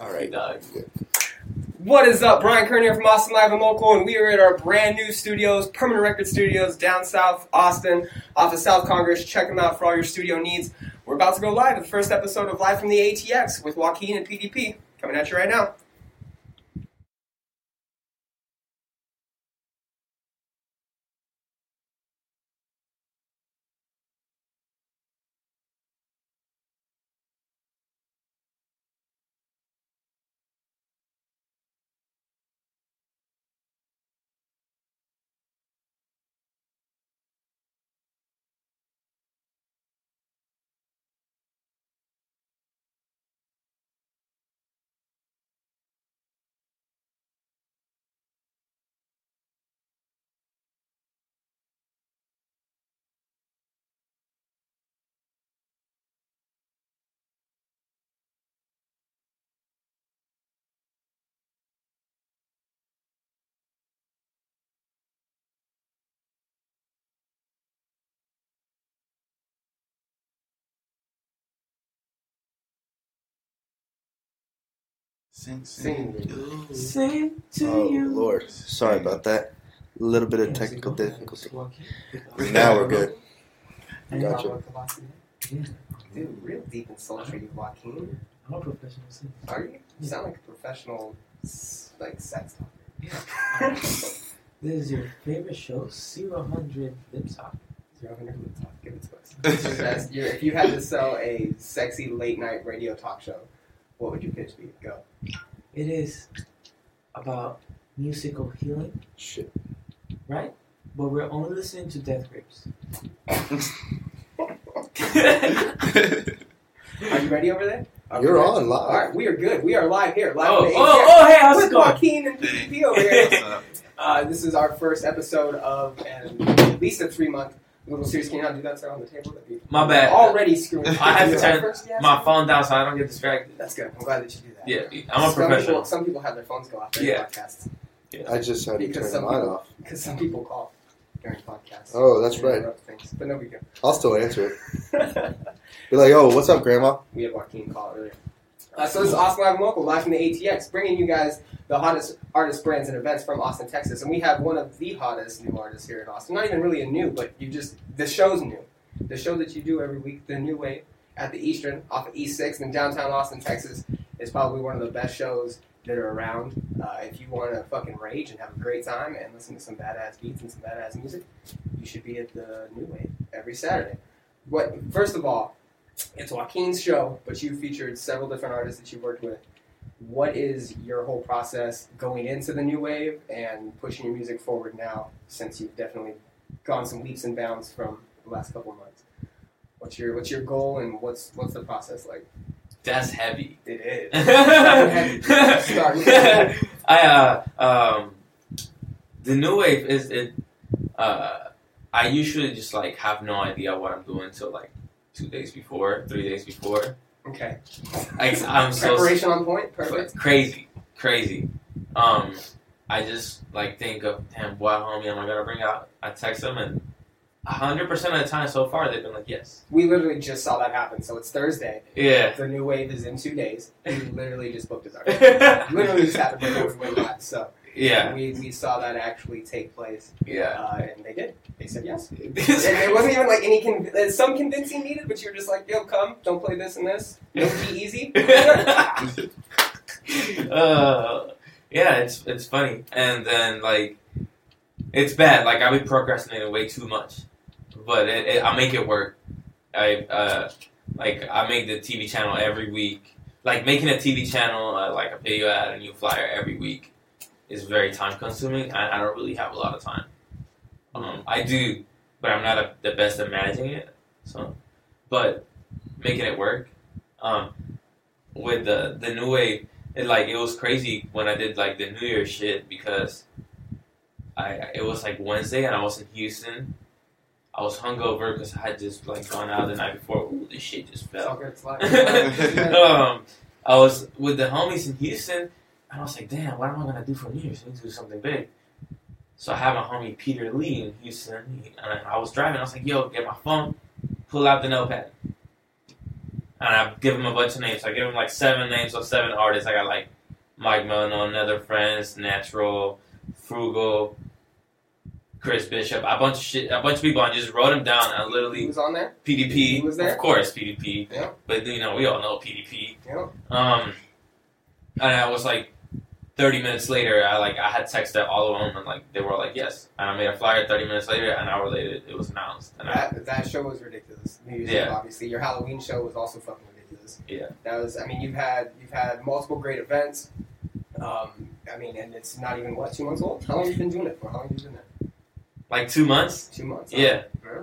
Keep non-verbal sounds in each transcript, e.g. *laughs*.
All right. What is up? Brian Kern here from Austin Live and Local, and we are at our brand new studios, Permanent Record Studios, down south, Austin, off of South Congress. Check them out for all your studio needs. We're about to go live with the first episode of Live from the ATX with Joaquin and PDP. Coming at you right now. Sing, Sing. sing. Sing to Oh you. Lord, sorry about that. A little bit of technical difficulty. Now we're good. And Gotcha. Yeah, Dude, real deep and sultry, Joaquin. I'm a professional singer. Are you? You sound like a professional, like, sex talker. Yeah. *laughs* This is your favorite show, Zero Hundred Lip Talk. Zero hundred lip talk. Give it to us. *laughs* It's your best- your- if you had to sell a sexy late night radio talk show, what would your pitch be? Go. It is about musical healing, Shit. right? But we're only listening to death grips. *laughs* Are you ready over there? Are You're ready? on live. All right, we are good. We are live here. Live Oh, oh, oh, hey, how's it going? Joaquin and PDP over here. Uh, this is our first episode of an, at least a three month little series. Can you not do that, sir, on the table? That'd be My bad. already screwing. I have to turn? My phone down so I don't get distracted. That's good. I'm glad that you do that. Yeah, I'm a some People, professional. some people have their phones go off during Yeah. podcasts I just had to Because turn some mine people- off. because some people call during podcasts. Oh, that's They right. interrupt Things, but no big deal. I'll still answer it. *laughs* Be like, oh, what's up, Grandma? we had Joaquin call earlier. Uh, so this is Austin Live and Local, live from the ATX, bringing you guys the hottest artist brands, and events from Austin, Texas. And we have one of the hottest new artists here in Austin. Not even really a new, but you just the show's new. The show that you do every week, the New Wave at the Eastern off of East Sixth in downtown Austin, Texas, is probably one of the best shows that are around. Uh, if you want to fucking rage and have a great time and listen to some badass beats and some badass music, you should be at the New Wave every Saturday. What first of all, it's Joaquin's show, but you featured several different artists that you worked with. What is your whole process going into the new wave and pushing your music forward now, since you've definitely gone some leaps and bounds from the last couple of months? What's your what's your goal and what's what's the process like? That's heavy. It is. *laughs* Start. *laughs* I uh um the new wave is it uh I usually just like have no idea what I'm doing until like two days before, three days before. Okay. I, I'm so Preparation on point. Perfect. crazy, crazy. Um, I just like think of damn what homie am I gonna bring out? I text them and hundred percent of the time so far they've been like yes, We literally just saw that happen. So it's Thursday. yeah. The new wave is in two days. We literally just booked it *laughs* literally just happened before we went live. So Yeah, we, we saw that actually take place, yeah. uh, and they did. They said yes. *laughs* And it wasn't even like any con- some convincing needed, but you were just like, "Yo, come, don't play this and this. It'll *laughs* be easy." *laughs* uh, yeah, it's it's funny, and then like it's bad. Like I've been procrastinating way too much, but it, it, I make it work. I uh, like I make the TV channel every week. Like making a TV channel, uh, like a video ad, a new flyer every week, is very time consuming. and I don't really have a lot of time. Um, I do, but I'm not a, the best at managing it. So, but making it work. Um, with the the new wave, it like it was crazy when I did like the New Year shit because I it was like Wednesday and I was in Houston. I was hungover because I had just like gone out the night before. Ooh, this shit just fell. good. It's live. *laughs* um, I was with the homies in Houston, and I was like, "Damn, what am I gonna do for New Year's? I need to do something big." So I had my homie Peter Lee in Houston, and I was driving. I was like, "Yo, get my phone, pull out the notepad." and I give him a bunch of names. I give him like seven names of seven artists. I got like Mike Melano, Nether Friends, Natural, Frugal, Chris Bishop, a bunch of shit, a bunch of people. I just wrote them down. I He literally was on there. PDP, He was there? of course PDP. Yeah. But you know we all know PDP. Yeah. Um, and I was like, thirty minutes later, I like I had texted all of them, and like they were like yes. And I made a flyer. Thirty minutes later, an hour later, it was announced. And I, That, that show was ridiculous. New Year's Eve, Yeah. obviously. Your Halloween show was also fucking ridiculous. Yeah. That was. I mean, you've had you've had multiple great events. Um, I mean, and it's not even what two months old. How long have you been doing it for? How long have you been there? like two months. Two months. huh? Yeah.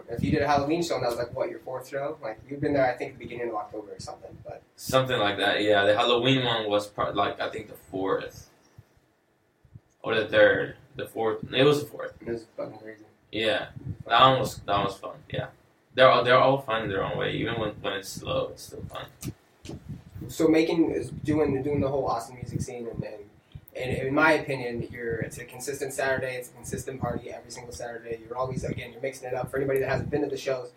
If you did a Halloween show and that was like what your fourth show, like you've been there, I think, at the beginning of October or something. But Something like that, yeah. The Halloween one was part, like I think the fourth or the third, the fourth. It was the fourth. it was fucking crazy. Yeah, that one was that one was fun. Yeah, they're all, they're all fun in their own way. Even when, when it's slow, it's still fun. So making is doing doing the whole Austin music scene and. and and in my opinion, you're it's a consistent Saturday. It's a consistent party every single Saturday. You're always again, you're mixing it up. For anybody that hasn't been to the shows,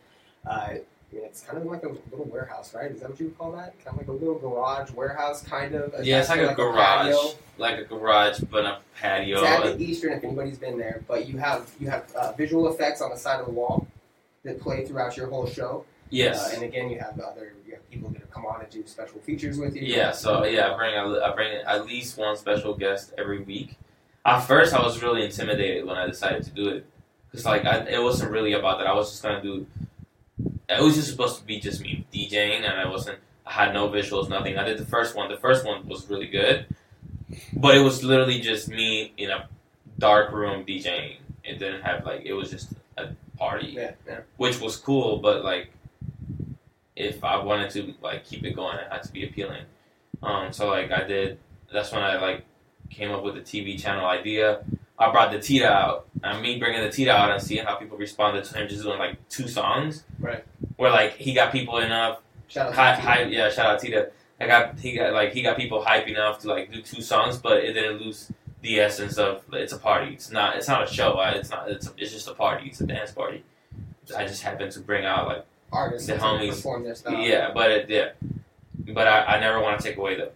uh, I mean, it's kind of like a little warehouse, right? Is that what you would call that? Kind of like a little garage warehouse, kind of. Yeah, it's like a garage, patio. like a garage, but a patio. It's at the Eastern, if anybody's been there. But you have you have uh, visual effects on the side of the wall that play throughout your whole show. yes. Uh, and again, you have other you have people that have come on and do special features with you. Yeah, so yeah, I bring I bring at least one special guest every week. At first, I was really intimidated when I decided to do it, because like I, it wasn't really about that. I was just gonna do. It was just supposed to be just me DJing, and I wasn't. I had no visuals, nothing. I did the first one. The first one was really good, but it was literally just me in a dark room DJing. It didn't have like it was just a party yeah, yeah. which was cool, but like if I wanted to like keep it going, it had to be appealing. Um, so like I did. That's when I like came up with the TV channel idea. I brought the Tita out, and me bringing the Tita out and seeing how people responded to him just doing like two songs. Right. Where like he got people enough. Shout out hi, yeah, shout out Tita. I got he got like he got people hype enough to like do two songs, but it didn't lose the essence of it's a party. It's not it's not a show. It's not it's it's just a party. It's a dance party. I just happened to bring out like artists the homies. perform their style. yeah, but it yeah, but I, I never want to take away the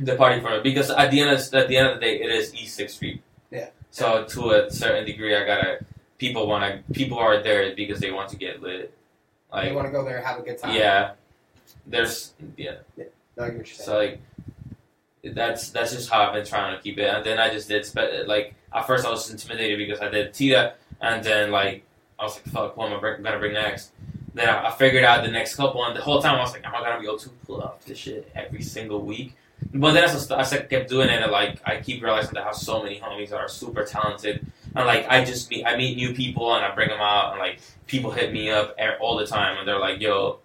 the party from it because at the end of at the end of the day, it is East Sixth Street. Yeah. So to a certain degree, I gotta people want to people are there because they want to get lit. they Like want to go there, and have a good time. yeah, there's yeah. No, what you're. So like that's that's just how I've been trying to keep it. And then I just did like at first I was intimidated because I did Tita, and then like I was like, fuck, what am I bring- gonna bring next? Then I, I figured out the next couple, and the whole time I was like, am I gonna be able to pull off this shit every single week? But then as I, as I kept doing it, and like I keep realizing that I have so many homies that are super talented, and like I just meet I meet new people and I bring them out, and like people hit me up all the time, and they're like, yo,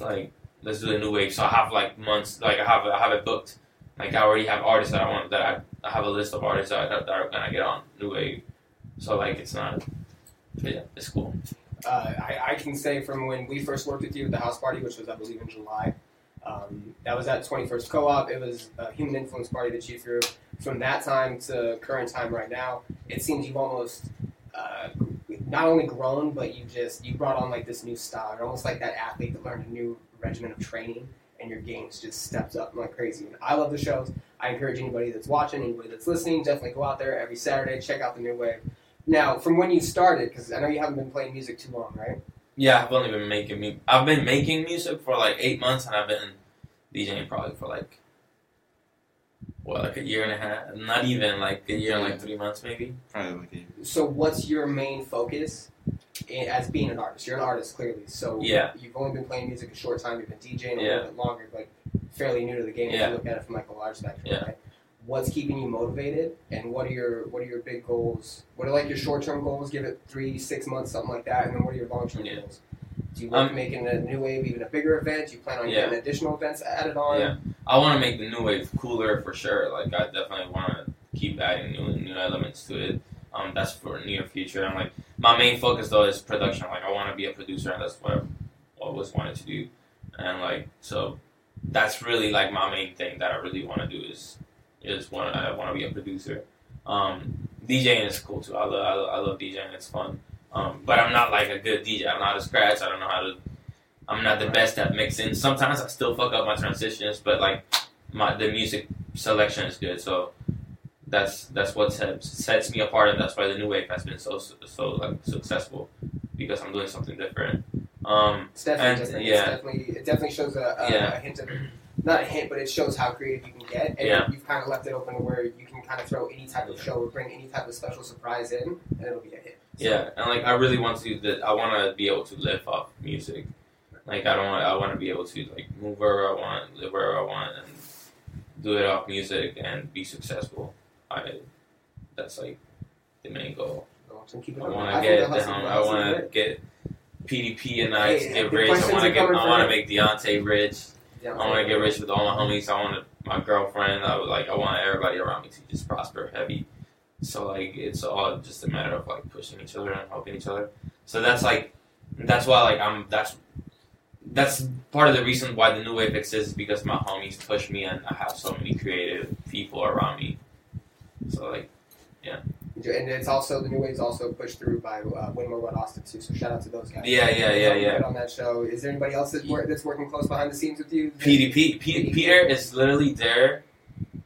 like let's do the new wave. So I have like months, like I have I have it booked. Like I already have artists that I want that I, I have a list of artists that, that are gonna get on new wave. So like it's not, yeah, it's cool. uh, I, I can say from when we first worked with you at the house party, which was I believe in July. Um, that was at 21st Co-op. It was a human influence party that you threw. From that time to current time right now, it seems you've almost uh, not only grown, but you just you brought on like this new style. You're almost like that athlete that learned a new regimen of training, and your games just stepped up like crazy. And I love the shows. I encourage anybody that's watching, anybody that's listening, definitely go out there every Saturday, check out the new wave. Now, from when you started, because I know you haven't been playing music too long, right? Yeah, I've only been making me. I've been making music for like eight months, and I've been DJing probably for like what, like a year and a half. Not even like a year and like three months, maybe. Probably like a So, what's your main focus eh, as being an artist? You're an artist, clearly. So, Yeah. you've only been playing music a short time. You've been DJing a Yeah. little bit longer, but fairly new to the game. If you look at it from like a large spectrum, Yeah. right? What's keeping you motivated, and what are your what are your big goals? What are like your short term goals? Give it three, six months, something like that, and then what are your long term Yeah. goals? Do you want Um, making a new wave even a bigger event? Do you plan on Yeah. getting additional events added on? Yeah. I want to make the new wave cooler for sure. Like I definitely want to keep adding new new elements to it. Um, that's for near future. I'm like my main focus though is production. Like I want to be a producer, and that's what I've always wanted to do. And like so, that's really like my main thing that I really want to do is is want I want to be a producer. Um, DJing is cool too. I love I love, I love DJing. It's fun. Um, but I'm not like a good DJ. I'm not a scratch. I don't know how to I'm not the best at mixing. Sometimes I still fuck up my transitions, but like my the music selection is good. So that's that's what sets, sets me apart, and that's why the new wave has been so so like successful because I'm doing something different. Um, It's definitely And, different. yeah. It's definitely, it definitely shows a, a, Yeah. a hint of, not a hint, but it shows how creative you can get. And Yeah. you've kind of left it open to where you can kind of throw any type of show or bring any type of special surprise in, and it'll be a hit. So, Yeah, and like I really want to that I want to be able to live off music. Like I don't want I want to be able to like move wherever I want, live wherever I want, and do it off music and be successful. I that's like the main goal. I want to get down. I want to get PDP and I Hey, get rich. I want to get. I want to make Deontay rich. Yeah, I want to get rich with all my homies. I want my girlfriend. I would like. I want everybody around me to just prosper heavy. So like, it's all just a matter of like pushing each other and helping each other. So that's like, that's why like I'm. That's that's part of the reason why the new wave exists is because my homies push me and I have so many creative people around me. So like, And it's also the new wave's also pushed through by uh, Winmore Run Austin too. So shout out to those guys. yeah, yeah, yeah, Helping yeah. On that show, is there anybody else that's, wor- that's working close behind the scenes with you? PDP, P- Peter is literally there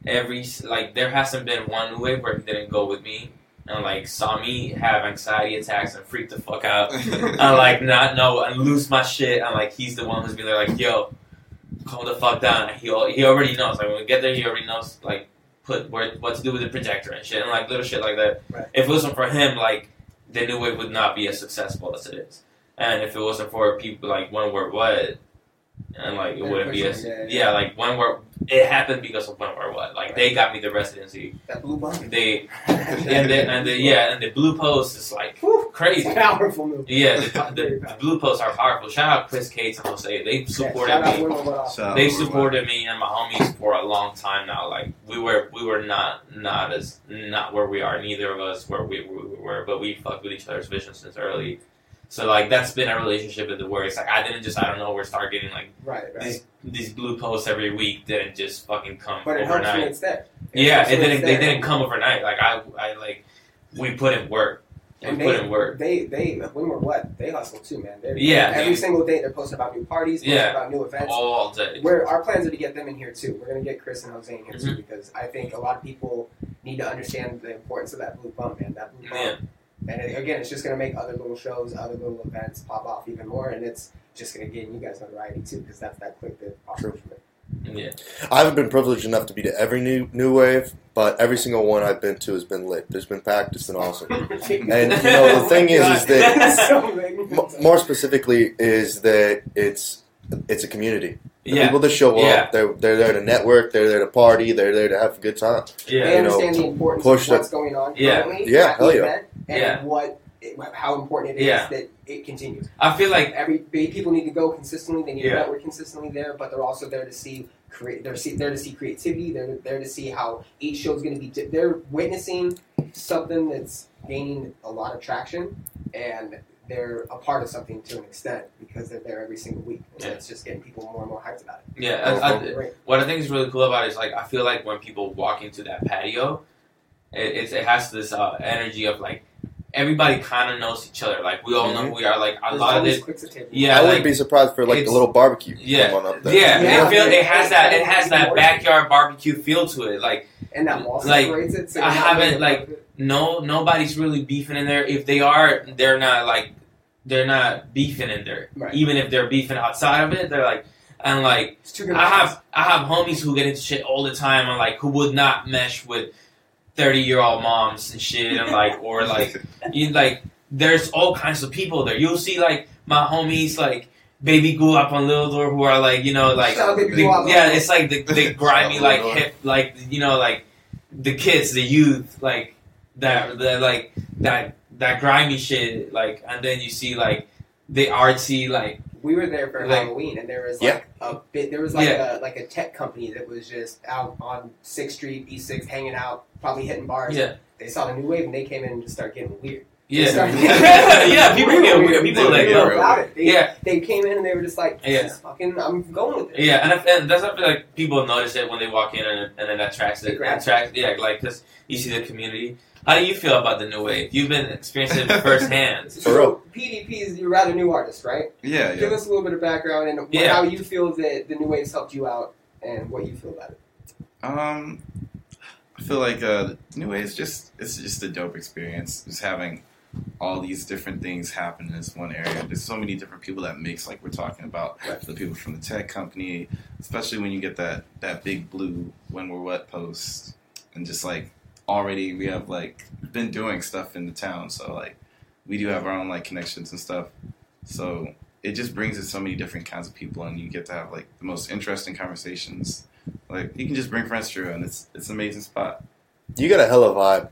every like there hasn't been one new wave where he didn't go with me and like saw me have anxiety attacks and freak the fuck out *laughs* and like not know and lose my shit and like he's the one who's been there like yo calm the fuck down and he he already knows like when we get there he already knows like put where what to do with the projector and shit and like little shit like that. Right. if it wasn't for him like the new wave would not be as successful as it is. And if it wasn't for people like One we're what and like it wouldn't be as pushing, yeah, yeah, like One we're it happened because of when we're what like they got me the residency That blue bump. they and the, and the yeah and the blue post is like Whew, crazy powerful move. yeah the, the, the blue posts are powerful shout out Chris Cates and Jose they supported yeah, shout out me Winmore Run Austin. So, they supported me and my homies for a long time now. Like we were, we were not, not as, not where we are. Neither of us where we, we were, but we fucked with each other's vision since early. So like that's been a relationship in the where it's like I didn't just I don't know where start getting like Right, right. these these blue posts every week didn't just fucking come But it helps when overnight. it's there. Yeah, it didn't. They didn't come overnight. Like I, I like we put in work. We And put in work. They they when we're what they hustle too, man. They're, Yeah, every single day they're posting about new parties, posting Yeah. about new events. all day. Where our plans are to get them in here too. We're gonna get Chris and Jose in here Mm-hmm. too because I think a lot of people need to understand the importance of that blue bump, man. That blue bump. Yeah. And it, again, it's just gonna make other little shows, other little events pop off even more, and it's just gonna gain you guys notoriety too because that's that quick that True. Yeah. I haven't been privileged enough to be to every new new wave, but every single one I've been to has been lit. There's been packed. It's been awesome. *laughs* and you know, the thing is, is that- *laughs* so. M- more specifically, is that it's it's a community. The Yeah. people that show Yeah. up, they're they're there to network. They're there to party. They're there to have a good time. Yeah. they you know, understand the importance push of the- what's going on Yeah. currently Yeah, at hell the yeah. event and Yeah. what how important it is Yeah. that it continues. I feel like Every people need to go consistently. They need Yeah. to network consistently there, but they're also there to see create. They're see, there to see creativity. They're there to see how each show is going to be. They're witnessing something that's gaining a lot of traction, and they're a part of something to an extent because they're there every single week. And Yeah. it's just getting people more and more hyped about it. yeah. I, I, Great. what I think is really cool about it is like I feel like when people walk into that patio, it it's, it has this uh, energy of like everybody kind of knows each other. Like we all know who we are. Like a There's lot of always it. quick to table. Yeah, I like- wouldn't be surprised for like a little barbecue. Yeah. going up there. Yeah, Yeah. it feel it has that it has that backyard barbecue feel to it. Like and that wall Like, separates it. So I haven't, like- no nobody's really beefing in there. If they are, they're not like they're not beefing in there. Right. Even if they're beefing outside of it, they're like and like It's too good. I have I have homies who get into shit all the time and like who would not mesh with thirty year old moms and shit and like *laughs* or like you like there's all kinds of people there. You'll see like my homies like baby Gulap on Little Door who are like you know like Shout out Baby the- yeah it's like the, *laughs* the grimy like hip like you know like the kids the youth like that the like that that grimy shit like and then you see like the artsy like We were there for Like- Halloween, and there was Yeah. like a bit. There was like Yeah. a like a tech company that was just out on Sixth Street, E6, hanging out, probably hitting bars. yeah They saw the new wave, and they came in and just started getting weird. Yeah, *laughs* *laughs* yeah. People Real get weird. weird. People They like knew yo. about it. They, Yeah, they came in and they were just like, this Yeah. is fucking, I'm going with it. yeah, and, if, and that's I feel like people notice it when they walk in, and, and then that attracts They it. grab Attracts, yeah, like because you see the community. How do you feel about the new wave? You've been experiencing it firsthand. *laughs* For real. PDP is you're rather new artist, right? Yeah, Give yeah. us a little bit of background and Yeah. how you feel that the new waves helped you out and what you feel about it. Um, I feel like uh, New Wave is just it's just a dope experience. Just having all these different things happen in this one area. There's so many different people that mix, like we're talking about, the people from the tech company, especially when you get that that big blue when we're wet post, and just like already we have like been doing stuff in the town, so like we do have our own like connections and stuff. So it just brings in so many different kinds of people, and you get to have like the most interesting conversations. Like you can just bring friends through, and it's it's an amazing spot. You got a hell of a vibe.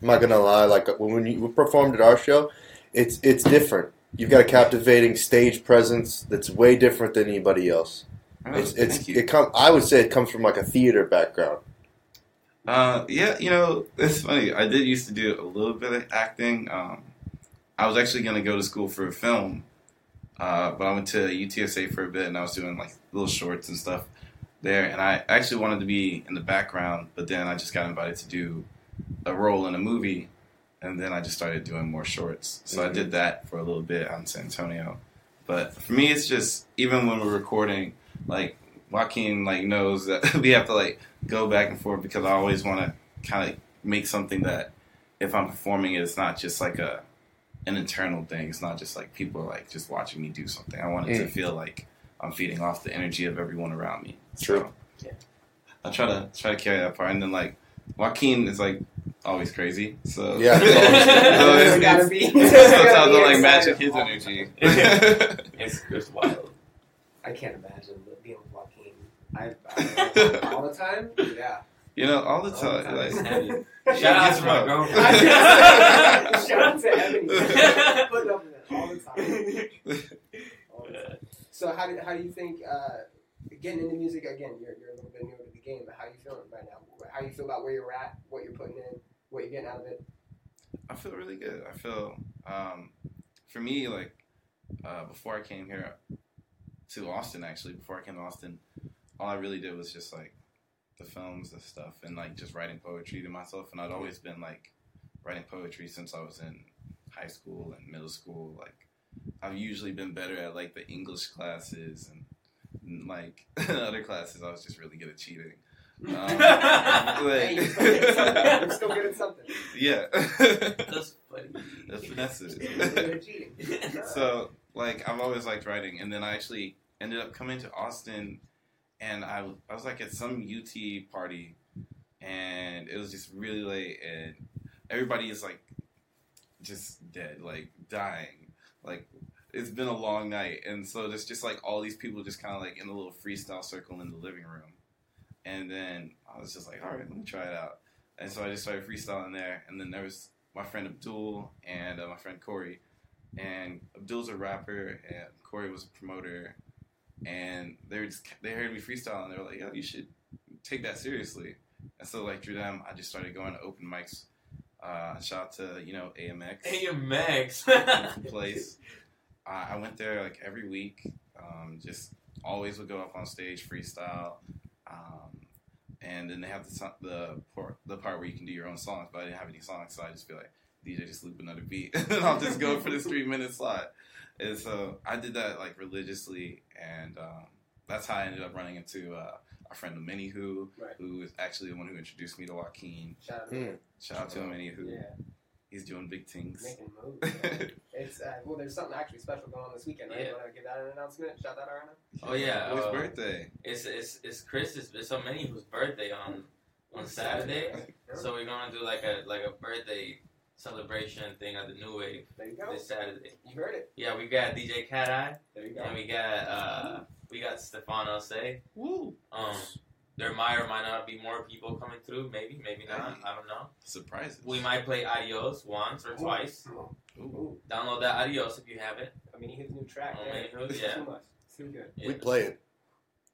I'm not gonna lie. Like when you performed at our show, it's it's different. You've got a captivating stage presence that's way different than anybody else. Oh, It's it's it come. I would say it comes from like a theater background. Uh, yeah, you know, it's funny. I did used to do a little bit of acting. Um, I was actually going to go to school for a film, uh, but I went to UTSA for a bit and I was doing like little shorts and stuff there. And I actually wanted to be in the background, but then I just got invited to do a role in a movie, and then I just started doing more shorts. So I Mhm. did that for a little bit on San Antonio. But for me, it's just even when we're recording, like Joaquin like knows that *laughs* we have to like go back and forth because I always want to kind of make something that if I'm performing it, it's not just like a an internal thing. It's not just like people are like just watching me do something. I want it to Mm. feel like I'm feeding off the energy of everyone around me. True. So, Yeah. I try to try to carry that part, and then like Joaquin is like always crazy. So Yeah. *laughs* so It's *laughs* it's, gotta it's, be- *laughs* sometimes it's gotta I'm be like excited matching his energy. It's, it's wild. I can't imagine being with Joaquin. I, I all the time. Yeah. you know, all the All the time. time. Like, It's. Shout out to my Shout out to Ebony. Put up with it all the time. All the time. So how do how do you think uh, getting into music again? You're, you're a little bit newer to the game, but how you feeling right now? How you feel about where you're at, what you're putting in, what you're getting out of it? I feel really good. I feel, um, for me, like uh, before I came here to Austin, actually, before I came to Austin, all I really did was just like the films and stuff, and like just writing poetry to myself. And I'd always been like writing poetry since I was in high school and middle school. Like I've usually been better at like the English classes and. And, Like *laughs* other classes, I was just really good at cheating. *laughs* Um, Hey, you're still good at something. *laughs* You're still good at something. yeah. That's funny. That's finesses. You're good at cheating. so like I've always liked writing, and then I actually ended up coming to Austin, and I I was like at some UT party, and it was just really late, and everybody is like just dead, like dying, like. It's been a long night, and so there's just like all these people just kind of like in a little freestyle circle in the living room, and then I was just like, all right, let me try it out, and so I just started freestyling there, and then there was my friend Abdul and uh, my friend Corey, and Abdul's a rapper and Corey was a promoter, and they were just they heard me freestyle and they were like, "Yo, you should take that seriously." And so like through them, I just started going to open mics. Uh, shout out to you know AMX AMX *laughs* place. I, I went there like every week. Um, just always would go up on stage freestyle. Um, and then they have the the part, the part where you can do your own songs, but I didn't have any songs, so I just feel like DJ just loop another beat, *laughs* and I'll just go for this *laughs* three minute slot. And so I did that like religiously, and um, that's how I ended up running into uh, our friend Mini Who, Right. who is actually the one who introduced me to Joaquin. Shout out to Hmm. Shout out to Mini Who, Yeah, he's doing big things. making moves. man. *laughs* It's uh, well, there's something actually special going on this weekend, right? Yeah. You want to give that an announcement? Shout that out right now. Oh, yeah, Boy's uh, birthday. it's it's it's Chris's. It's so many whose birthday on on Saturday. *laughs* Yeah. So we're gonna do like a like a birthday celebration thing at the New Wave There you go. this Saturday. You heard it. Yeah, we got DJ Cat Eye There you go. and we got uh we got Stefano Say. Woo! Um, there might or might not be more people coming through. Maybe, maybe not. I don't know. Surprises. We might play Adios once or twice. Ooh. Ooh. Download that Adios if you have it. I mean, his new track. Oh, yeah. Mini It's yeah. Too much. It's too good. Yeah. We play it.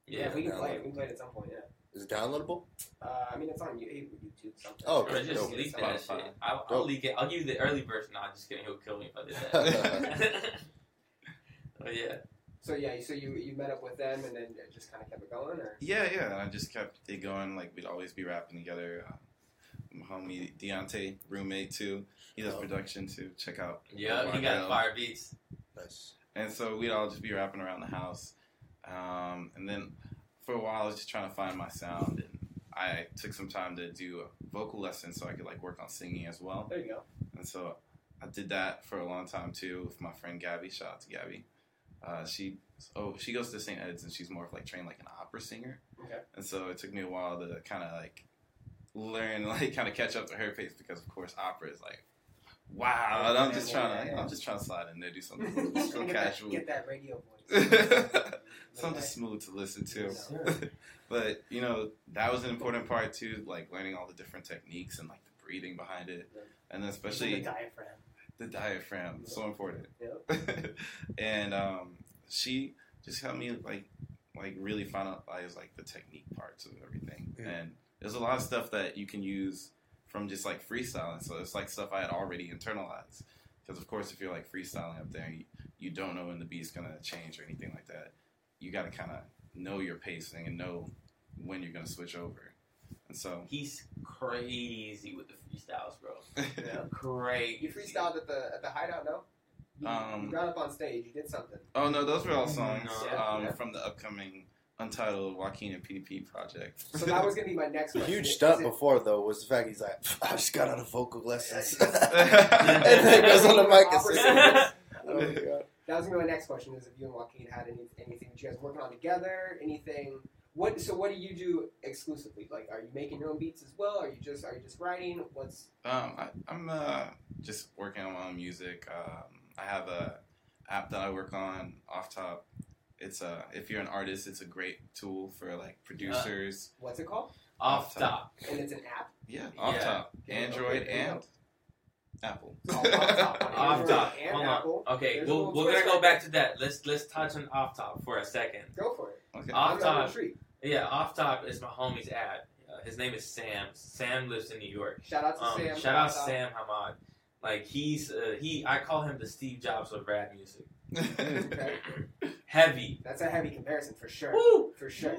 Yeah, Yeah. we can download play it. it. We can play it at some point. Yeah. Is it downloadable? Uh, I mean, it's on you- YouTube something. Oh, Or okay. just dope. leak that Spotify. shit. I'll, I'll leak it. I'll give you the early version. Nah, just kidding. He'll kill me if I did that. *laughs* *laughs* oh yeah. So yeah, so you you met up with them and then it just kind of kept it going, or Yeah, yeah. And I just kept it going. Like we'd always be rapping together. Uh, my homie Deontay, roommate too. He does Oh. production too. Check out. Yeah, he got fire beats. Nice. And so we'd all just be rapping around the house. Um, and then for a while, I was just trying to find my sound. And I took some time to do a vocal lesson so I could like work on singing as well. there you go. And so I did that for a long time too with my friend Gabby. Shout out to Gabby. Uh, she oh she goes to St. Ed's and she's more of like trained like an opera singer. Okay. And so it took me a while to kind of like learn *laughs* like kind of catch up to her pace because of course opera is like wow. And I'm just Yeah, trying yeah, to yeah. I'm just trying to slide in there do something *laughs* Just so get, that, casual. get that radio voice. *laughs* Something smooth to listen to. But you know that was an important part too, like learning all the different techniques and like the breathing behind it, and then the especially diaphragm. The diaphragm, Yep. so important. Yep. *laughs* and um, she just helped me like like really finalize like the technique parts of everything, Yeah. and there's a lot of stuff that you can use from just like freestyling. So it's like stuff I had already internalized. Because of course, if you're like freestyling up there, you, you don't know when the beat's gonna change or anything like that. You got to kind of know your pacing and know when you're gonna switch over. And so, He's crazy with the freestyles, bro. *laughs* Yeah. Crazy. You freestyled at the at the hideout, no? You, Um, you got up on stage. You did something. oh no, those were all songs No. um, Yeah. from the upcoming Untitled Joaquin and PDP project. So that was gonna be my next *laughs* A question. huge stunt before though was the fact he's like, I just got out of vocal lessons, *laughs* and then goes on the mic and Opera says, "Oh my god." That was gonna be my next question: is if you and Joaquin had any, anything that you guys working on together? Anything? What? So what do you do exclusively? Like, are you making your own beats as well? Are you just are you just writing? What's Um, I, I'm uh, just working on my own music. Um, I have a app that I work on off top. It's a if you're an artist, it's a great tool for like producers. what's it called? Off top. And it's an app. yeah, off Yeah. top, Yeah, Android okay, and Apple. It's called Off Top. *laughs* Off top. Hold Apple. on. Okay, There's we'll, we're gonna go back to that. Let's let's touch on off top for a second. Go for it. Okay. Off I'm top. On retreat. Yeah, off top is my homie's ad. Uh, his name is Sam. Sam lives in New York. Shout out to Um, Sam. shout out Off Top. Sam Hamad. Like he's uh, he, I call him the Steve Jobs of rap music. Okay. *laughs* Heavy. That's a heavy comparison for sure. Woo! For sure.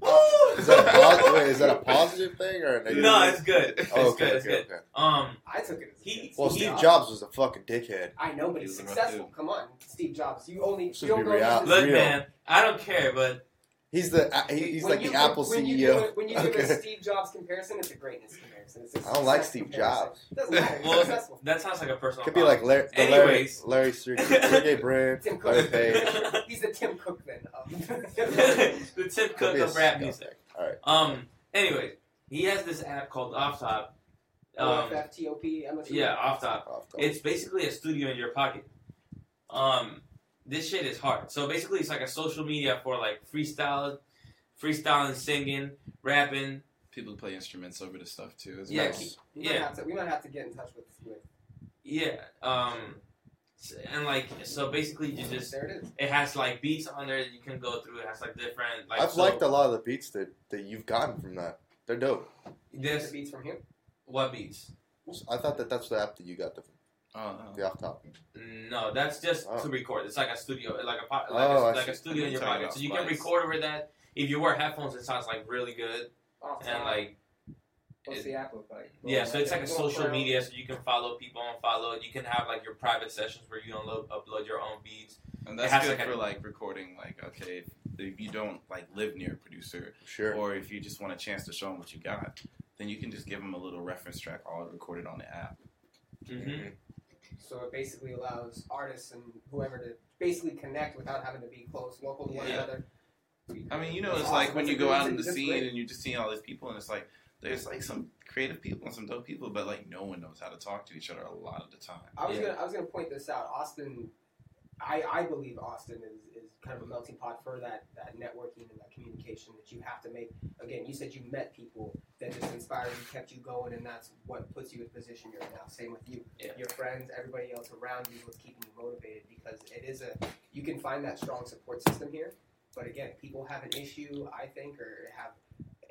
Woo! Is that a positive? *laughs* Wait, is that a positive thing or a negative? No, it's good. It's Oh, good. okay, It's okay, good. okay. Um, I took it as He- good. Well, He- Steve Jobs was a fucking dickhead. I know, but He he's was successful. Come on, Steve Jobs. You only you don't be real- look, real. man, I don't care, but He's the uh, he- he's When like you the give- Apple when You CEO. give a, when you give a Steve Jobs comparison, it's a greatness comparison. It's a I don't like Steve comparison. Jobs. It doesn't matter. *laughs* Well, that sounds like a personal. Could be like Larry, the Larry, Anyways. Larry Sergey, *laughs* Sergey Brin, Tim Larry Cook. Page. *laughs* He's the Tim Cook then. of- the Tim Cook be of rap scumbag. music. All right. Um. Anyway, he has this app called Off Top. Um, OFFTOP, yeah, Off Top. Off top. It's basically a studio in your pocket. Um, this shit is hard. So basically, it's like a social media for like freestyle, freestyling, singing, rapping. People play instruments over the stuff too. It's Yeah, nice. We might, Yeah. have to, we might have to get in touch with. with Yeah. Um, and like so, basically, you just there it is. it has like beats on there that you can go through. It has like different like. I've so liked a lot of the beats that, that you've gotten from that. They're dope. The beats from him. what beats? I thought that that's the app that you got the, Oh, no. the off top. No, that's just Oh. to record. It's like a studio, like a po- like, Oh, a, I like a studio in your pocket. So you can record over that. If you wear headphones, it sounds like really good. Off And like What's the app look like? yeah, so it's like a social media, so you can follow people and follow. You can have like your private sessions where you upload upload your own beats. And that's good like a- for like recording. Like, okay, if, if you don't like live near a producer, Sure. or if you just want a chance to show them what you got, then you can just give them a little reference track all recorded on the app. Mm-hmm. So it basically allows artists and whoever to basically connect without having to be close, local to one Yeah. another. I mean, you know, it's awesome. like when you go out in the scene great. and you're just seeing all these people, and it's like there's like some creative people and some dope people, but like no one knows how to talk to each other a lot of the time. I was Yeah. gonna I was gonna point this out. Austin, I, I believe Austin is, is kind of a melting pot for that that networking and that communication that you have to make. Again, you said you met people that just inspired you, kept you going, and that's what puts you in the position you're in now. Same with you, Yeah. your friends, everybody else around you is what's keeping you motivated because it is a you can find that strong support system here. But again, people have an issue, I think, or have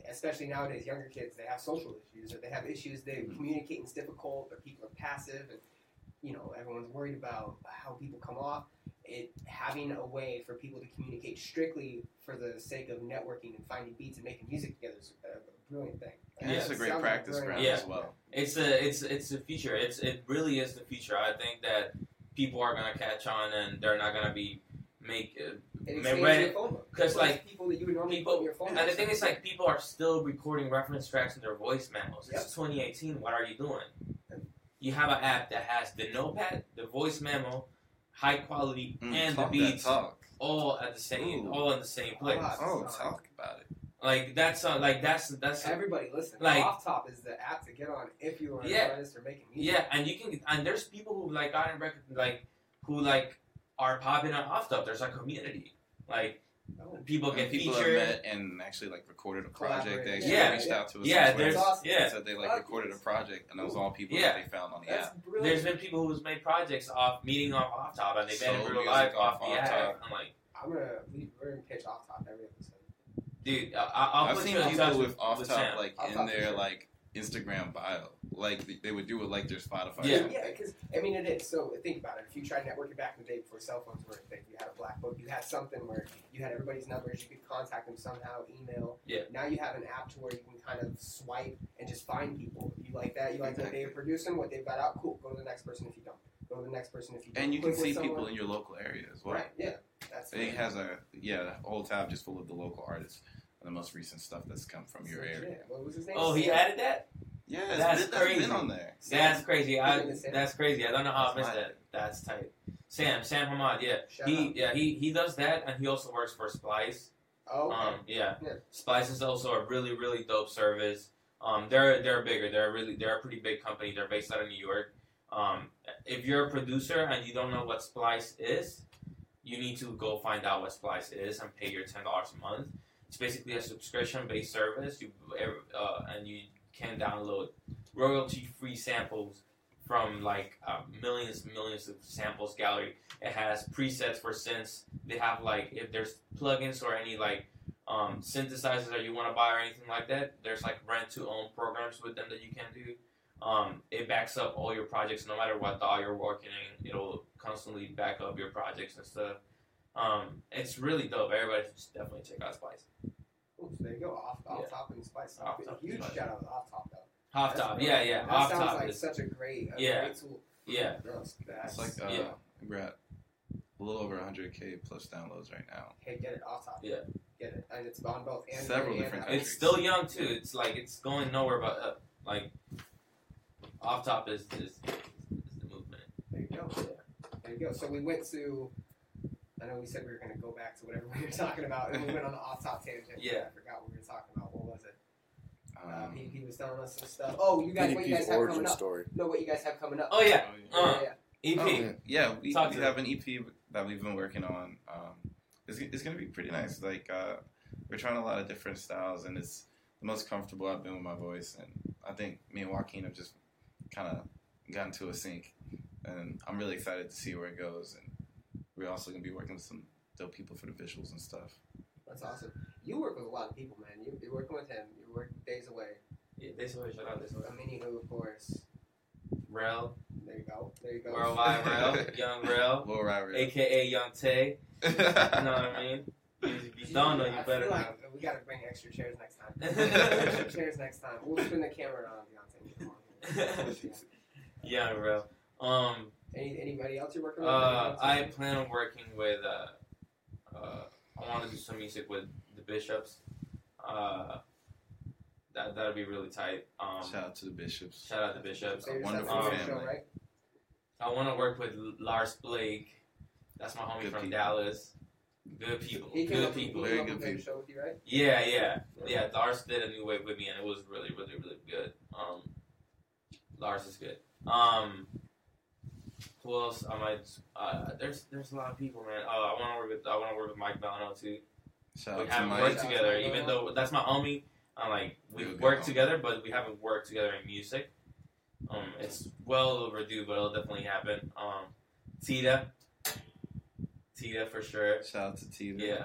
especially nowadays, younger kids they have social issues or they have issues. They Mhm. communicating's difficult, or people are passive, and you know everyone's worried about how people come off. It having a way for people to communicate strictly for the sake of networking and finding beats and making music together is a, a brilliant thing. And it's a great sounds practice very ground Yeah. as well. It's a it's it's the future. It's it really is the future. I think that people are gonna catch on and they're not gonna be make. Uh, It May- expands may- your phone book. 'cause, It's like, people that you would normally people- put your phone. and the thing is, like, people are still recording reference tracks in their voice memos. Yep. It's 2018. What are you doing? You have an app that has the notepad, the voice memo, high quality, Mm, and the talk that beats talk. all at the same, Ooh. all in the same place. Ah. Oh, talk about it. Like that's uh, like that's that's Everybody listen. Like- Off Top is the app to get on if you are an Yeah. artist or making music. Yeah, and you can, and there's people who like gotten rec- like who like are popping on off top. There's a community, like Oh, people get And people have featured. met and actually like recorded a project. They actually Yeah. reached out to us. Yeah, on Twitter there's awesome. yeah, and said they like recorded a project, and those all people Yeah. that they found on the That's app. brilliant. there's been people who's made projects off meeting off off top, and they've been in real music life off off the Off app. Top. I'm like, I'm gonna we, we're gonna pitch Off Top every episode. dude, I, I'll I've put seen you people with off top like in Top for their like Instagram bio, like they- they would do it like their Spotify. Yeah. account. Yeah, because I mean it is. So think about it. If you tried networking back in the day before cell phones were a thing, you had a black book, you had something where you had everybody's numbers, you could contact them somehow, email. Yeah. Now you have an app to where you can kind of swipe and just find people. If you like that, you like what they're producing, what they've got out, cool. Go to the next person if you don't. Go to the next person if you don't. And you can Click with see people in your local area as well. Right. Yeah. That's It has a yeah, a whole tab just full of the local artists and the most recent stuff that's come from your area. What was his name? Oh, he added that. Yeah, it's That's been, that's crazy. been on there. That's crazy. I, His name is Sam. that's crazy. I don't know how I missed that. That's tight. Sam, Sam Hamad. Yeah, Shout he out. yeah he he does that, and he also works for Splice. Oh. okay. Um, yeah. Yeah. Splice is also a really, really dope service. Um, they're they're bigger. They're really they're a pretty big company. They're based out of New York. Um, if you're a producer and you don't know what Splice is, you need to go find out what Splice is and pay your ten dollars a month. It's basically a subscription based service. You uh, and you can download royalty free samples from like uh, millions millions of samples gallery. It has presets for synths. They have like if there's plugins or any like um, synthesizers that you want to buy or anything like that. There's like rent to own programs with them that you can do. Um, it backs up all your projects no matter what DAW you're working in. It'll constantly back up your projects and stuff. Um, it's really dope. Everybody should definitely check out Splice. Ooh, so there you go. Off, off Yeah. top and Splice. Off Top and Huge Splice. shout out to Off Top though. Off That's top, great. yeah, yeah. That Off sounds top like is such a great, a Yeah. great tool. yeah. That's, that's It's like uh, Yeah. we're at a little over 100k plus downloads right now. hey, get it off top. Yeah. Get it, and it's on both Android Several and different iOS. It's still young too. It's like it's going nowhere but up. Like off top is is, is the movement. There you go. There you go. So we went to. I know we said we were going to go back to whatever *laughs* we were talking about, and we went on the off top tangent. Yeah. I forgot what we were talking about. What was it? Uh, Um, PDP was telling us some stuff. Oh, you guys, what you guys have origin coming up? story. No, what you guys have coming up? Oh yeah, oh, uh, yeah, EP. Oh, yeah. yeah, we, we have an EP that we've been working on. Um, it's, it's going to be pretty nice. Like uh, we're trying a lot of different styles, and it's the most comfortable I've been with my voice. And I think me and Joaquin have just kind of gotten to a sync, and I'm really excited to see where it goes. And we're also going to be working with some dope people for the visuals and stuff. that's awesome. You work with a lot of people, man. You, you're working with him. You're working days away. Yeah, this way, shout out this way. A mini who, of course. Rel, There you go. There you go. worldwide *laughs* Rel, young Rel, Lil Ryder. aka Young Tay. You know what I mean? If you don't know, you I better feel know. like we gotta bring extra chairs next time. extra *laughs* chairs next time. We'll spin the camera *laughs* on Beyonce. Come. Yeah. Young Rel. Um, Any, anybody else you're working with? uh, I plan on working with. Uh, uh, I want to do some music with the Bishops. Uh, that that'd be really tight. Um, Shout out to the Bishops. shout out to the Bishops. So wonderful set family. Show, right? I want to work with Lars Blake. That's my homie Good from people. Dallas. Good people. He Good people. Very good and did a people. show with you, right? Yeah, yeah, yeah. Lars did a new wave with me, and it was really, really, really good. Um, Lars is good. Um, who else? I might. Uh, there's there's a lot of people, man. Uh, I want to work with I want to work with Mike Bellano too. Shout we out to haven't Mike. worked Shout together, to even though that's my homie. I'm like we've worked homie. together, but we haven't worked together in music. Um, it's well overdue, but it'll definitely happen. Um, Tita, Tita for sure. Shout out to Tita. Yeah.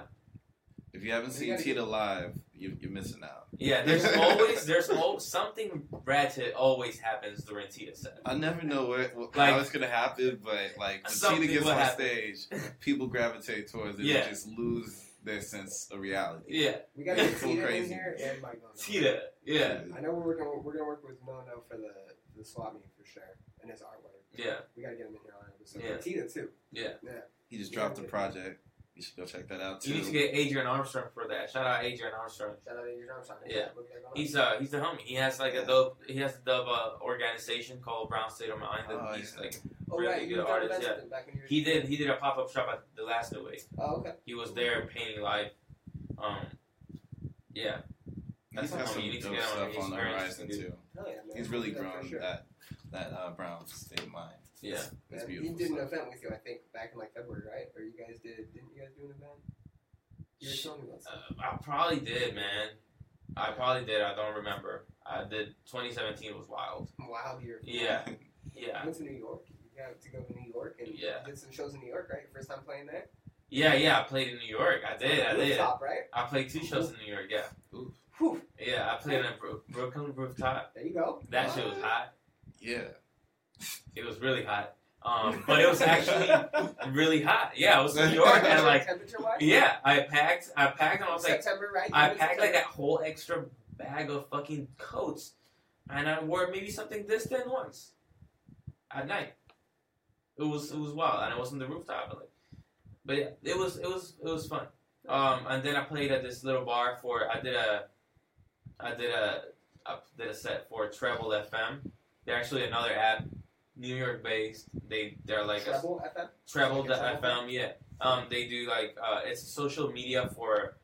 If you haven't seen gotta Tita live, you, you're missing out. Yeah, there's *laughs* always there's al- something ratchet always happens during Tita set. I never know where, wh- Like- how it's gonna happen, but like when Something Tita gets on happen. stage, *laughs* people gravitate towards it Yeah. and just lose their sense of reality. Yeah, We got to get Go Tita in crazy. here and Mike Bono. Tita. Yeah, I know we're working. We're gonna work with Nono for the the swap meet for sure and his artwork. yeah, We gotta get him in here on an episode. Yeah. Tita too. yeah. Yeah. He just dropped a project. You should go check that out too. You need to get Adrian Armstrong for that. Shout out Adrian Armstrong. Shout out to your Armstrong. Yeah. What we got going on? He's uh he's the homie. He has like a dope he has a dope uh, organization called Brown State of Mind and Oh, he's yeah. like oh really right, good artist, yeah. with him back when you were- he did he did a pop up shop at the last week. Oh okay. He was there painting live. Um yeah. He's That's got the some. You need to dope get stuff He's on the horizon too. Hell yeah. He's really Yeah, grown sure. that that uh, Brown state of mind. Yeah. It's beautiful. He did an event with you, I think, back in like February, right? Or you guys did? Didn't you guys do an event? You were telling me about something. Uh, I probably did, man. I probably did. I don't remember. I did. 2017 was wild. Wow, you're. Yeah, I *laughs* yeah, went to New York. You got to go to New York and Yeah. did some shows in New York, right? Your first time playing there. yeah, yeah. I played in New York. I did. I did. Rooftop, right? I played two shows in New York. Yeah, Whew. yeah. I played in Bro- Brooklyn rooftop. There you go. That shit was hot. Yeah. *laughs* It was really hot. Um, but it was actually really hot. Yeah, it was New York, and *laughs* like, yeah, I packed. I packed, and I was like, September, right? I packed like that whole extra bag of fucking coats, and I wore maybe something this thin once at night. It was it was wild, and I was on the rooftop, but like, but yeah, it was it was it was fun. Um, and then I played at this little bar for I did a I did a I did a set for Treble FM. They're actually another app, New York based. They they're like a Treble FM. Treble Like the treble FM, yeah. Um, they do like uh, it's social media for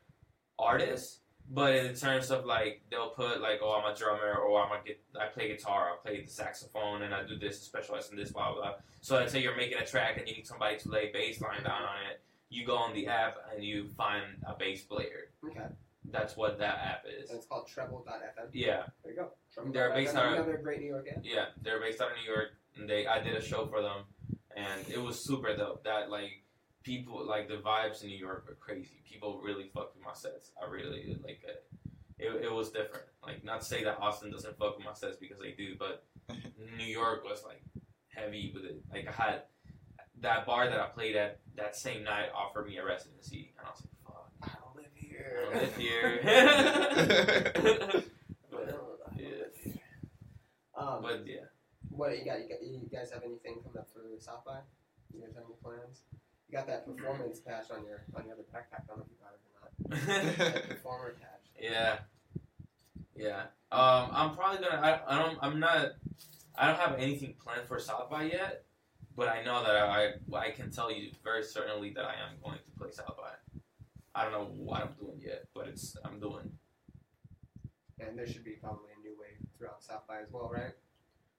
artists, but in terms of like they'll put like oh I'm a drummer or I'm a get I play guitar, I play the saxophone, and I do this, specialize in this, blah blah. blah. So let's say you're making a track and you need somebody to lay bass line down on it. You go on the app and you find a bass player. Okay. That's what that app is. And it's called Treble.fm. Yeah, There you go. Treble. They're based out of- another great New York app. yeah. They're based out of New York, and they I did a show for them, and it was super dope. That like people like the vibes in New York were crazy. People really fucked with my sets. I really like it. It, it was different. Like not to say that Austin doesn't fuck with my sets because they do, but *laughs* New York was like heavy with it. Like I had that bar that I played at that same night offered me a residency, and I was like, fuck, I don't live I here. don't live here. I *laughs* *laughs* but, don't yeah. live here. Um, but yeah. What you got? You got? You guys have anything coming up for South by? You guys have any plans? You got that performance patch on your on your other backpack. I don't know if you got it or not. *laughs* That performer patch. Yeah, yeah. Um, I'm probably gonna. I, I don't. I'm not. I don't have anything planned for South by yet, but I know that I. I can tell you very certainly that I am going to play South by. I don't know what I'm doing yet, but it's I'm doing. And there should be probably a new wave throughout South by as well, right?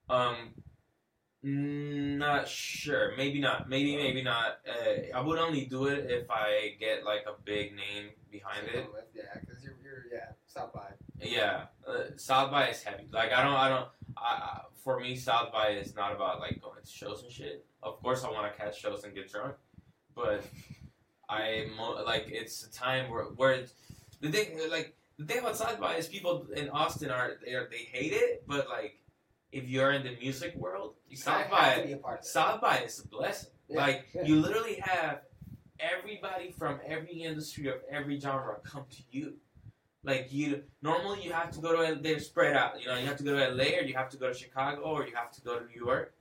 Um, mm, not sure. Maybe not. Maybe maybe not. Uh, I would only do it if I get like a big name behind it. with, Yeah, because you're, you're yeah South by. Yeah, uh, South by is heavy. Like I don't, I don't. I, for me, South by is not about like going to shows and shit. Of course, I want to catch shows and get drunk, but *laughs* I mo- like it's a time where where it's, the thing like the thing about South by is people in Austin are they are, they hate it, but like if you're in the music world, South I have to by be a part of it. South by is a blessing. Yeah, like yeah. you literally have everybody from every industry of every genre come to you. Like you normally you have to go to they're spread out. You know, you have to go to LA or you have to go to Chicago or you have to go to New York.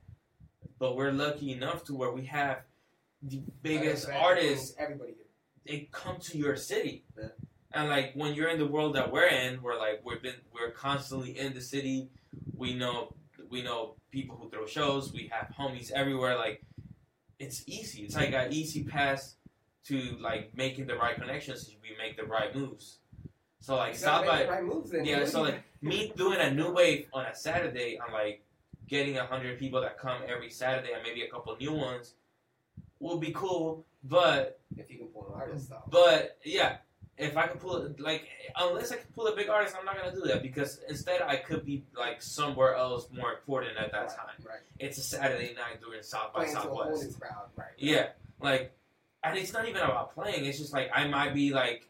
But we're lucky enough to where we have the biggest Everybody- artists Everybody here. they come to your city. Yeah. And like when you're in the world that we're in, we're like we've been we're constantly in the city. We know we know people who throw shows. We have homies everywhere. Like it's easy. It's like an easy pass to like making the right connections. We make the right moves. So like You gotta South make by the right moves yeah. dude. So like me doing a new wave on a Saturday, I'm like getting a hundred people that come every Saturday and maybe a couple new ones will be cool. But if you can pull an artist though. but yeah, if I can pull it, like, unless I can pull a big artist, I'm not gonna do that because instead I could be like somewhere else more important at that right, time. Right. It's a Saturday night during South by Playing to a whole Southwest. crowd. Right. Yeah, like, and it's not even about playing. It's just like I might be like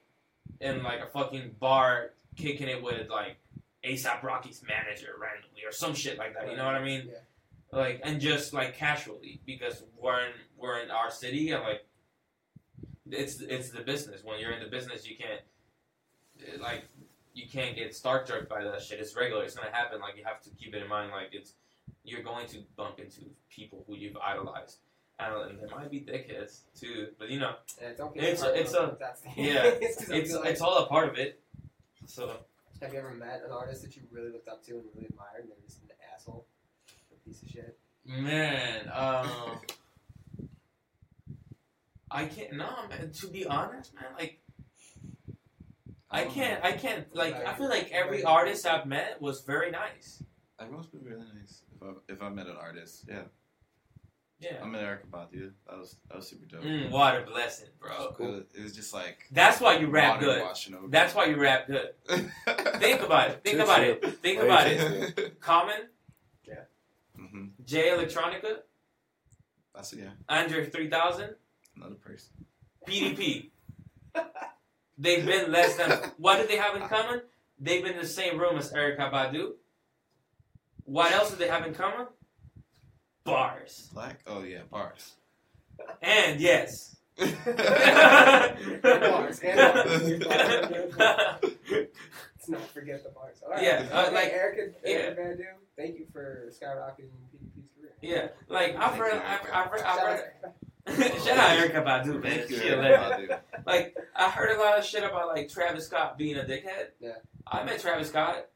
in like a fucking bar kicking it with like ASAP Rocky's manager randomly or some shit like that. You know what I mean? Yeah. Like and just like casually because we're in we're in our city and like it's it's the business. When you're in the business, you can't like you can't get star struck by that shit. It's regular. It's gonna happen. Like you have to keep it in mind. Like it's you're going to bump into people who you've idolized. And, there might be dickheads too, but you know, And don't get It's- it's a- *laughs* yeah, it's, it's like- it's all a part of it. So Have you ever met an artist that you really looked up to and really admired, and they're just an asshole, a piece of shit? man, um, I can't. No, man. To be honest, man, like I can't. I can't. Like I feel like every artist I've met was very nice. Everyone's been really nice. If I if I met an artist, yeah, Yeah. I met Erykah Badu. That was that was super dope. Mm, what a blessing, It bro. was, it was just like That's why you rap water good. washing over. That's why you rap good. *laughs* Think about it. Think about it. Think about it. Common, Yeah. hmm Jay Electronica, That's it, yeah, Andre 3000, another person. PDP. They've been less than. What do they have in common? They've been in the same room as Erykah Badu. What else do they have in common? Bars. Black. Oh yeah, bars. And yes. Bars, and Let's not forget the bars. All right. Yeah, uh, Okay, like- Erica, Erykah Badu, thank you for skyrocketing PDP's career. yeah, like I've read, I've, I've heard, Shout out I've to heard. Erica. Shout out Erykah Badu, man. Thank you, Erica. Badu. Like I heard a lot of shit about like Travis Scott being a dickhead. Yeah. I met Travis Scott,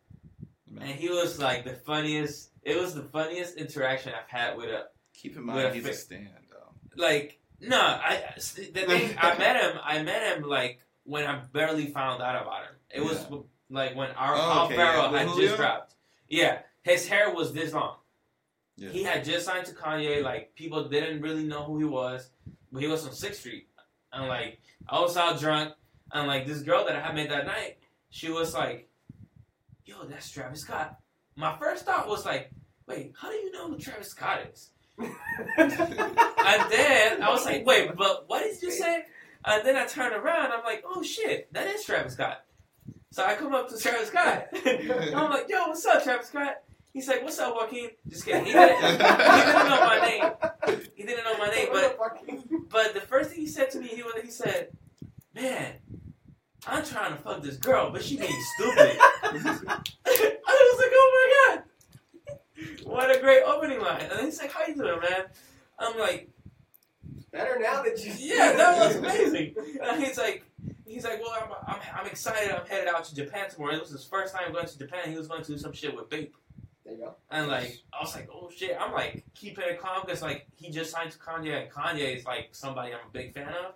and he was like the funniest. It was the funniest interaction I've had with a Keep in With mind a he's a stand though. like. No, I the thing I *laughs* met him. I met him like when I barely found out about him. It was Yeah. like when our Oh, Al okay, Farrell yeah. had Julio? just dropped. Yeah, his hair was this long. Yeah. He had just signed to Kanye. Mm-hmm. Like people didn't really know who he was, but he was on Sixth Street, and like I was out drunk, and like this girl that I had met that night, she was like, "Yo, that's Travis Scott." My first thought was like, "Wait, how do you know who Travis Scott is?" *laughs* And then I was like, "Wait, but what did you say?" And then I turned around, I'm like, "Oh shit, that is Travis Scott." So I come up to Travis Scott. *laughs* I'm like, "Yo, what's up, Travis Scott?" He's like, "What's up, Joaquin?" Just kidding. He didn't, he didn't know my name. He didn't know my name, but but the first thing he said to me, he was he said, "Man, I'm trying to fuck this girl, but she being stupid." *laughs* I was like, "Oh my god, what a great opening line!" And then he's like, "How you doing, man?" I'm like, Better now that you. "Yeah, that was *laughs* amazing." And he's like, "He's like, well, I'm, I'm, I'm excited. I'm headed out to Japan tomorrow. It was his first time going to Japan. He was going to do some shit with Bape." There you go. And like, I was like, oh shit. I'm like, keeping it calm because like he just signed to Kanye, and Kanye is like somebody I'm a big fan of.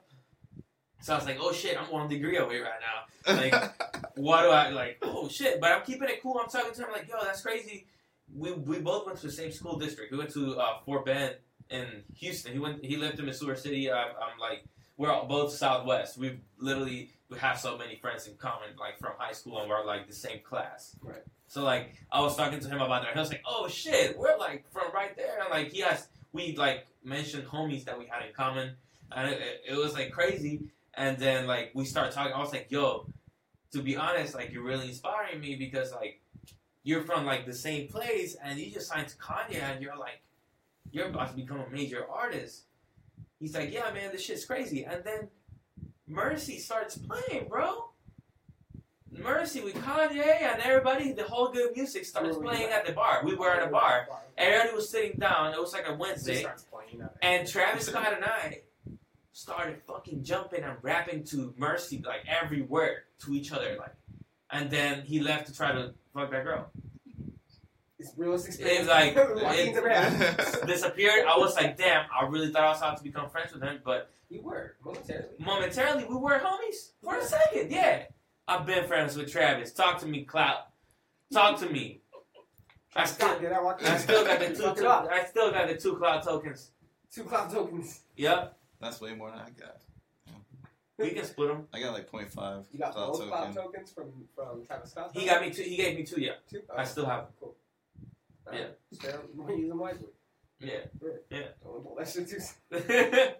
So I was like, oh shit, I'm one degree away right now. Like, *laughs* What do I like? Oh shit! But I'm keeping it cool. I'm talking to him like, yo, that's crazy. We we both went to the same school district. We went to uh, Fort Bend in Houston. He went. He lived in Missouri City. I'm, I'm like, we're all both Southwest. We literally we have so many friends in common, like from high school, and we're like the same class. Right. So like, I was talking to him about that. He was like, oh shit, we're like from right there. And like, he has we like mentioned homies that we had in common, and it, it, it was like crazy. And then like we started talking. I was like, yo, to be honest, like you're really inspiring me because like you're from like the same place and you just signed to Kanye and you're like you're about to become a major artist. He's like, yeah, man, this shit's crazy. And then Mercy starts playing, bro. Mercy with Kanye and everybody, the whole good music starts you playing at? the bar. We were at a oh, bar. Everybody was sitting down. It was like a Wednesday. starts playing. you know. And Travis *laughs* Scott and I started fucking jumping and rapping to Mercy like every word to each other, like. And then he left to try to fuck that girl. It's realist experience. It's like- *laughs* it- *laughs* Disappeared. I was like, damn. I really thought I was about to become friends with him, but You were momentarily. momentarily we were homies for a second. Yeah, I've been friends with Travis. Talk to me, Clout. Talk to me. I still, Scott, did I walk I still got the two. Fuck two. I still got the two Clout tokens. Two cloud tokens. Yep, That's way more than I got. we can split them. I got like 0.5 You got cloud both cloud token. tokens from from Travis Scott. He got me two. He gave me two. Yeah. two. I still have them. Cool. Yeah. Spare. Use them wisely. Yeah. Don't pull that shit too. *laughs*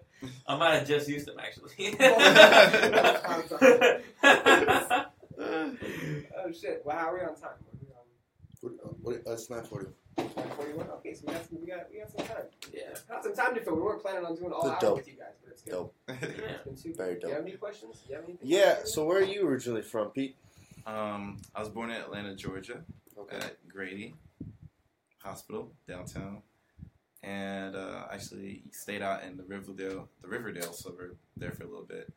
I might have just used them actually. *laughs* *laughs* Oh shit! Well, how are we on time? What, uh, what, uh, it's nine forty. Forty-one. Okay, so we got some, we got we got some time. yeah. Got some time to fill. We weren't planning on doing all The hour dope. with you guys, but it's good. Dope. Yeah. It's been super. Very Do dope. you have any questions? Do you have anything? Yeah. So where are you originally from, Pete? um, I was born in Atlanta, Georgia, Okay. at Grady Hospital downtown, and uh, actually stayed out in the Riverdale, the Riverdale suburb there for a little bit.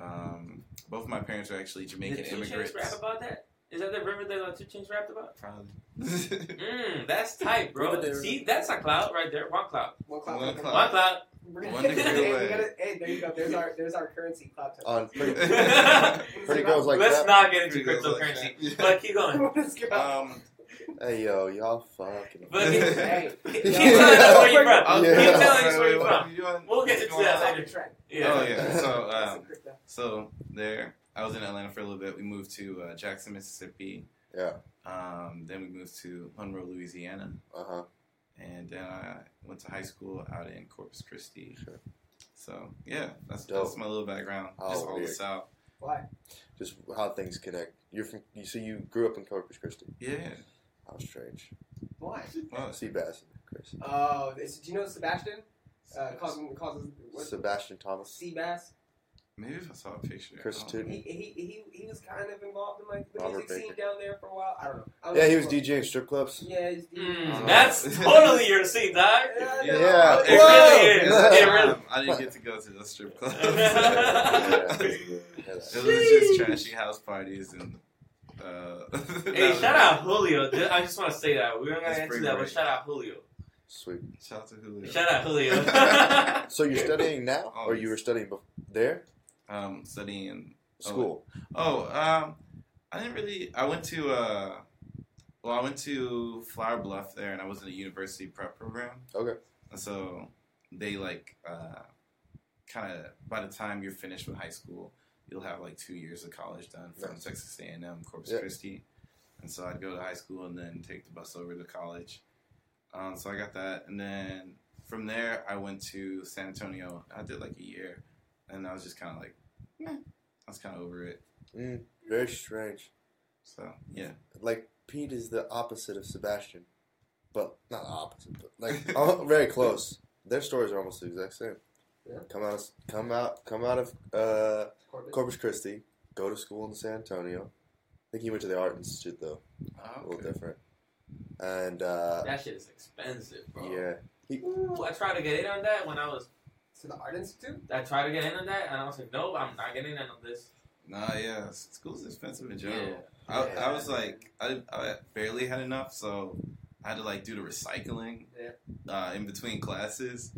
Um, both of my parents are actually Jamaican Did immigrants. Chainz rap about that? Is that the Riverdale that Two Chainz rapped about? Probably. Mmm, *laughs* that's tight, bro. Riverdale. See, that's a cloud right there. One cloud. One cloud. One one cloud. One cloud. We're gonna- One degree *laughs* hey, away. gotta, hey, there you go. There's our there's *laughs* our currency cloud. token. On pretty, Let's pretty girls like not that. get into Pretty girls like cryptocurrency. but keep going. Um, Hey yo, y'all fucking. But hey, *laughs* keep telling us where you're from. Yeah. Keep telling us where you're from. We'll get What's into that later. Off the track. Yeah. Oh yeah. So um, so there, I was in Atlanta for a little bit. We moved to uh, Jackson, Mississippi. Yeah. Um, then we moved to Monroe, Louisiana, Uh huh. and then I went to high school out in Corpus Christi. Sure. So yeah, that's Dope. that's my little background. Oh, Just all the. South. Why? Just how things connect. You're from. You so you grew up in Corpus Christi. Yeah. How strange. Why? Well, Seabass, Chris. Oh, this- do you know Sebastian? Uh, calls him calls him what? Sebastian Thomas. Sea bass. maybe if I saw a picture. Chris I don't Tootin. know. He, he he he was kind of involved in like the Robert music scene Baker. down there for a while. I don't know. I don't Yeah, he was if- DJing strip clubs. Yeah, he's Mm, Uh, that's *laughs* totally your scene, dog. Yeah, Yeah. Yeah. It really is. Whoa! It really- Um, I didn't get to go to the strip club. *laughs* Yeah. it was *laughs* just trashy house parties and. Uh, *laughs* Hey, shout out Julio. I just want to say that. We don't That's gonna into pretty that, but shout out Julio. Sweet. Shout out to Julio. Shout out Julio. *laughs* *laughs* So you're studying now, or you were studying bef- there? Um, studying in School. Oh, um, I didn't really. I went to. Uh, well, I went to Flour Bluff there, and I was in a university prep program. Okay. And so they like uh, kind of by the time you're finished with high school, you'll have like two years of college done from Nice. Texas A&M, Corpus. Christi. And so I'd go to high school and then take the bus over to college. Um, so I got that, and then from there I went to San Antonio. I did like a year, and I was just kind of like, meh. I was kind of over it. Mm, very strange. So yeah, Like Pete is the opposite of Sebastian, but not opposite, but like *laughs* very close. Their stories are almost the exact same. Yeah. Come out, of, come out, come out of uh, Corpus. Corpus Christi. Go to school in San Antonio. I think he went to the art institute though, a little different. And uh, that shit is expensive, bro. yeah, Ooh, I tried to get in on that when I was. to the art institute. I tried to get in on that, and I was like, no, I'm not getting in on this. Nah, yeah, school's expensive in general. Yeah. I, Yeah. I was like, I, I barely had enough, so I had to like do the recycling Yeah. uh, in between classes.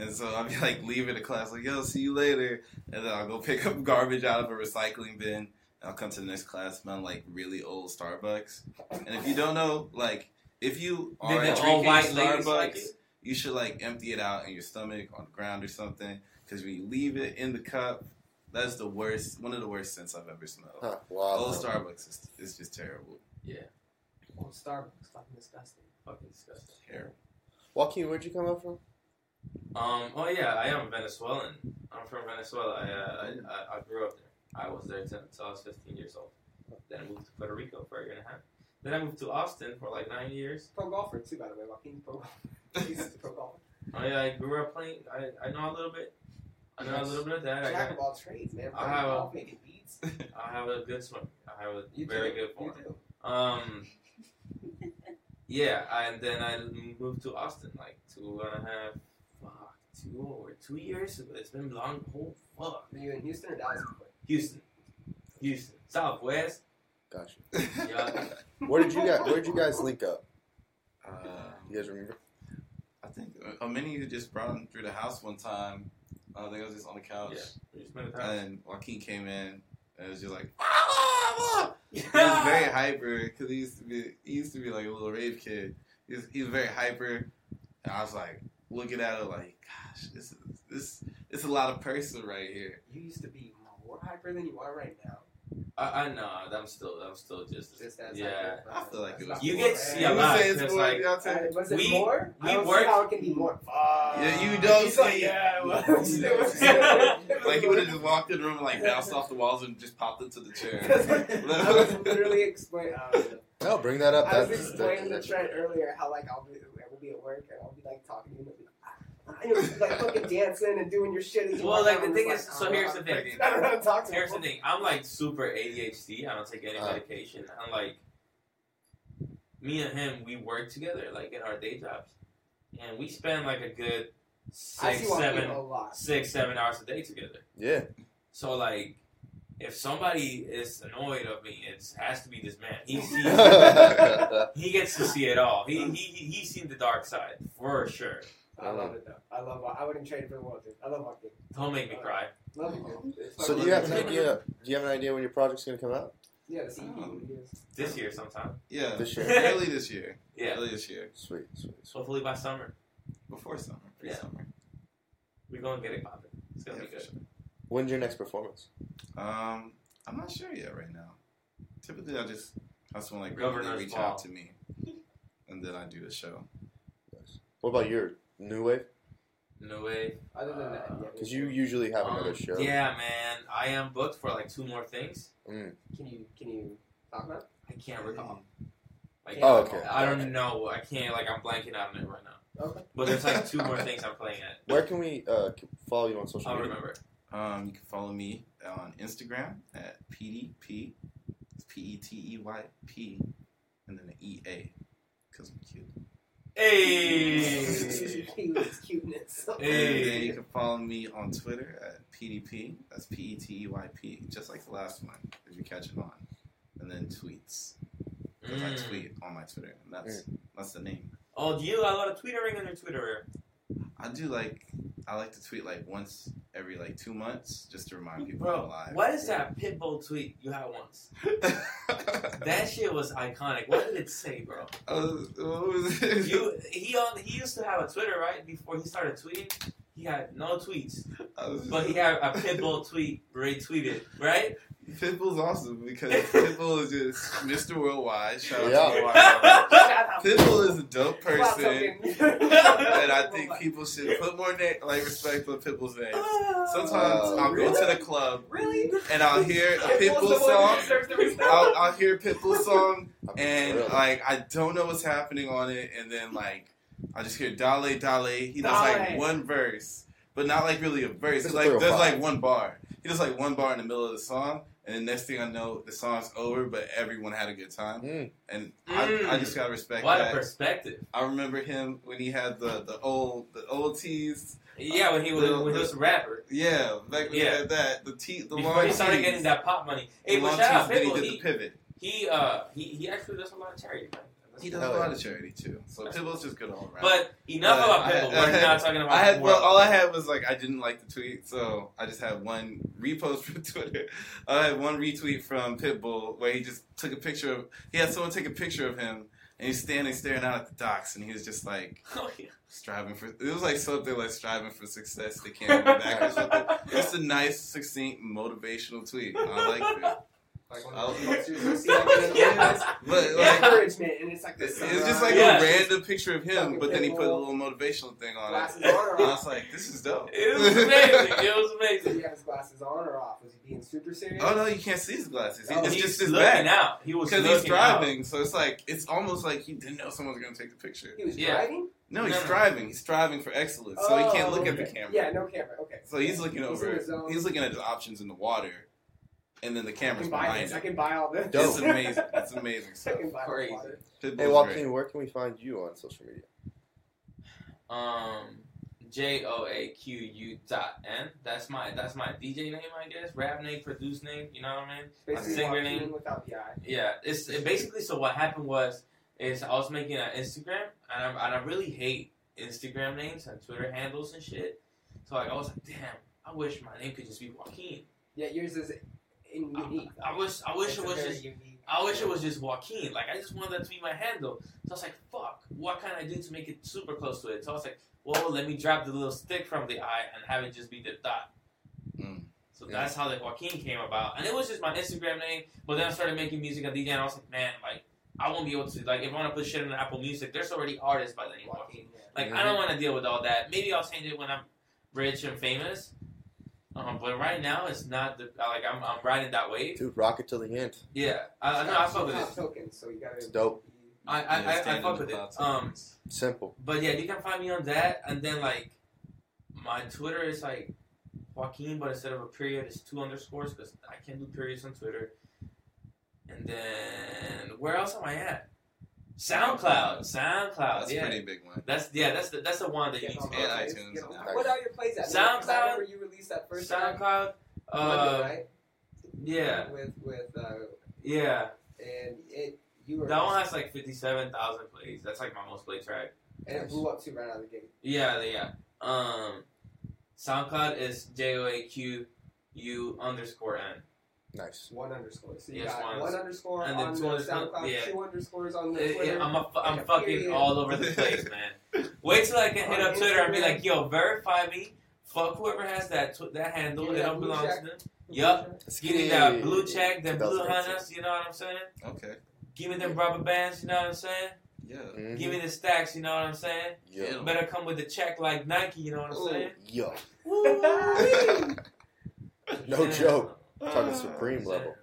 And so I'll be like leaving the class, like, yo, see you later. And then I'll go pick up garbage out of a recycling bin. And I'll come to the next class, smell like really old Starbucks. And if you don't know, like, if you are the drinking white Starbucks, like you should like empty it out in your stomach on the ground or something. Because when you leave it in the cup, that's the worst, one of the worst scents I've ever smelled. huh, wow. Old Starbucks is, is just terrible. Oh, Starbucks, fucking disgusting. Fucking disgusting. Terrible. Joaquin, where'd you come up from? Um. Oh yeah, I am Venezuelan. I'm from Venezuela. I uh, I, I, I grew up there. I was there till, till I was 15 years old. Then I moved to Puerto Rico for a year and a half. Then I moved to Austin for like nine years. Pro golfer too, by the way. Joaquin's pro golfer. *laughs* He's a pro golfer. Oh yeah, I grew up playing. I, I know a little bit. I know a little bit of that. I, Jack got, of all trades, man. I have a- golf, making beats. I have a good swim. I have a *laughs* You very do. good You do. Um. *laughs* Yeah, and then I moved to Austin like two and a half, two or two years. ago. It's been long. Oh fuck. Are you in Houston or Dallas? Houston, Houston, Southwest. Gotcha. Yeah. Where did you guys? Where did you guys link up? Uh, You guys remember? I think uh, a mini who just brought him through the house one time. Uh, I think I was just on the couch, Yeah. We just spent the time. and Joaquin came in and it was just like, *laughs* "Ah!" he was very hyper because he used to be he used to be like a little rave kid. He was, he was very hyper, and I was like looking at it like, gosh, this is this it's a lot of person right here. You used to be more hyper than you are right now. I, I know. I'm still. I'm still just. Just as yeah. I feel like it was. You get to see You a lot. say it's It's more, like- Deontay? Uh, was it We- more? we I don't worked- see how it can be more. Yeah, you don't He's like, see- yeah, it was. You It don't was- see- it Like he would have just walked in the room and like bounced off the walls and just popped into the chair. *laughs* I was literally *laughs* explaining. I, don't. No, bring that up. I was That's, explaining that, to Trent earlier how like I'll be, I be at work and I'll be like talking to him and be like, ah, you know, like fucking dancing and doing your shit. as you Well, like, the thing just is- so oh, here's the thing. like, *laughs* I don't know how to talk to Here's the thing. I'm like super ADHD. I don't take any Uh. medication. I'm like, me and him, we work together, like in our day jobs, and we spend like a good I see six, seven, a six, seven hours a day together. yeah. So like, if somebody is annoyed of me, it has to be this man. He *laughs* sees, he gets to see it all. He he he- he's seen the dark side for sure. I love it though. I love. I wouldn't trade it for the world. Dude. I love Joaquin. Don't make me cry. Love you, dude. So do you have an idea? Do you have an idea when your project's gonna come out? Yeah, the CP. Um. This year sometime. Yeah, This year. *laughs* early this year. Yeah. Early this year, Sweet, sweet, sweet. Hopefully by summer, before summer, pre-summer. we're gonna get it popping. It's gonna Yeah, be for good. sure. When's your next performance? Um, I'm not sure yet right now. Typically, I just have someone like regularly Governor's reach ball. out to me, and then I do the show. Nice. What about your new wave? No way. Other than that. Because you usually have another Um, show. Yeah, man. I am booked for like two more things. Mm. Can you can you talk about? I can't recall. Like, Oh, okay. I don't know. I can't. Like, I'm blanking out on it right now. Okay. But there's like two *laughs* more things I'm playing at. Where can we uh, follow you on social I'll media? remember. Um, you can follow me on Instagram at PDP. It's P E T E Y P, and then the E A, because I'm cute. Hey. cuteness. *laughs* And then you can follow me on Twitter at PDP. That's P E T E Y P, just like the last one, if you catch it on. And then tweets, because I Mm. tweet on my Twitter, and that's that's the name. Oh, do you got a lot of twittering on your Twitter? I do like I like to tweet like once every like two months, just to remind people Bro, I'm alive. what is that Pitbull tweet you had once? *laughs* That shit was iconic. What did it say, bro? Uh, what was it? *laughs* You he on he used to have a Twitter right before he started tweeting. He had no tweets, but he had a Pitbull tweet retweeted, right? Pitbull's awesome because Pitbull is just Mr. Worldwide. Shout out Yeah. to Worldwide. *laughs* Shout out. Pitbull is a dope person, *laughs* and I think people should put more na- like respect on Pitbull's name. Sometimes Uh, I'll go to the club Really? and I'll hear a Pitbull song. deserves the respect. I'll, I'll hear a Pitbull song and thrilled. like I don't know what's happening on it, and then like I just hear Dale Dale. He does like one verse, but not like really a verse. It's like there's like one bar. He does like one bar in the middle of the song, and then next thing I know, the song's over, but everyone had a good time, Mm. and Mm. I, I just gotta respect What a perspective. I remember him when he had the the old the old tees. Yeah, when he was when he was a rapper. Yeah, back when he had that the tee the Before long he started tees. getting that pop money. Hey, The but long shout out tees, then he did He, the pivot. he uh he, he actually does a lot of charity, man. He does Hell a lot yeah. of charity too. So Pitbull's just good all around. But enough But about Pitbull. I We're had- not talking about I had well, all I had was like I didn't like the tweet, so I just had one repost *laughs* from Twitter. I had one retweet from Pitbull where he just took a picture of he had someone take a picture of him and he's standing staring out at the docks and he was just like *laughs* Oh, yeah. striving for it was like something like striving for success they can't go back or something. Just a nice, succinct, motivational tweet. I like it. Like one I of was- those posters *laughs* you see like in Yeah. But like encouragement, and it's like this. it's this. just like Yeah. a random picture of him, but then he put a little motivational thing on glasses it. on or And I off. was like, this is dope. It was amazing. It was Did amazing. he have his glasses on or off? Was he being super serious? Oh no, you can't see his glasses. He- Oh, it's He's just his looking back out. He was because he's driving. So it's like it's almost like he didn't know someone was going to take the picture. He was Yeah. driving. No, he's No, no. He's striving for excellence, so he can't Oh, look at the camera. Yeah, no camera. Okay. So he's looking He's over. the zone. He's looking at his options in the water, and then the camera's can buy behind this. I can buy all this. Dope. It's *laughs* amazing. It's amazing I stuff. can buy Crazy. water. Pitbull's Hey great. Joaquin, where can we find you on social media? Um, J O A Q U dot N. That's my that's my DJ name, I guess. Rap name, produce name. You know what I mean? Basically, singer Joaquin name. without the eye. Yeah. It's it basically so. What happened was is I was making an Instagram and I, and I really hate Instagram names and Twitter handles and shit. So like I was like, damn, I wish my name could just be Joaquin. Yeah, yours is in unique. I wish I wish It's it was just unique. I wish it was just Joaquin. Like I just wanted that to be my handle. So I was like, fuck, what can I do to make it super close to it? So I was like, well, let me drop the little stick from the eye and have it just be the dot. Mm. So that's how the Joaquin came about, and it was just my Instagram name. But then I started making music and DJ, and I was like, man, like I won't be able to like if I want to put shit in Apple Music, there's already artists by the name of Joaquin. Joaquin. Yeah. Like I don't want to deal with all that. Maybe I'll change it when I'm rich and famous. Um, but right now it's not the like I'm I'm riding that wave. Dude, rock it till the end. Yeah, I, I know I fuck with it. tokens, so you gotta. It's dope. I I, Yeah, I, I fuck with it. cloud Um. Simple. but yeah, you can find me on that, and then like my Twitter is like Joaquin, but instead of a period, it's two underscores because I can't do periods on Twitter. And then where else am I at? SoundCloud, SoundCloud. That's a yeah, pretty big one. that's yeah, that's the that's the one that you Get need to on And iTunes get and on- Apple. What are your plays at? SoundCloud. I remember you released that first track. SoundCloud. Monday, Uh, right? yeah, With with uh, yeah. and it you were That one has like fifty-seven thousand plays. That's like my most played track. and it blew up too right out of the gate. Yeah, yeah. Um, SoundCloud is J O A Q U underscore N. Nice. One underscore. So you Yes, got one one underscore and then on two the SoundCloud, yeah. two underscores on the Twitter. yeah, I'm a, fu- I'm and a fucking period. all over the place, *laughs* man. Wait till I can hit up Twitter and be like, "Yo, verify me." Fuck whoever has that tw- that handle. Give It that don't belong check. to them. Yup. Give me that blue check, them blue 2018. hunters. You know what I'm saying? Okay. Give me them rubber bands. You know what I'm saying? Yeah. Mhm. Give me the stacks. You know what I'm saying? Yeah. Better come with the check like Nike. You know what I'm Ooh. saying? Yo. *laughs* No Damn. Joke. Talking Ah, supreme level.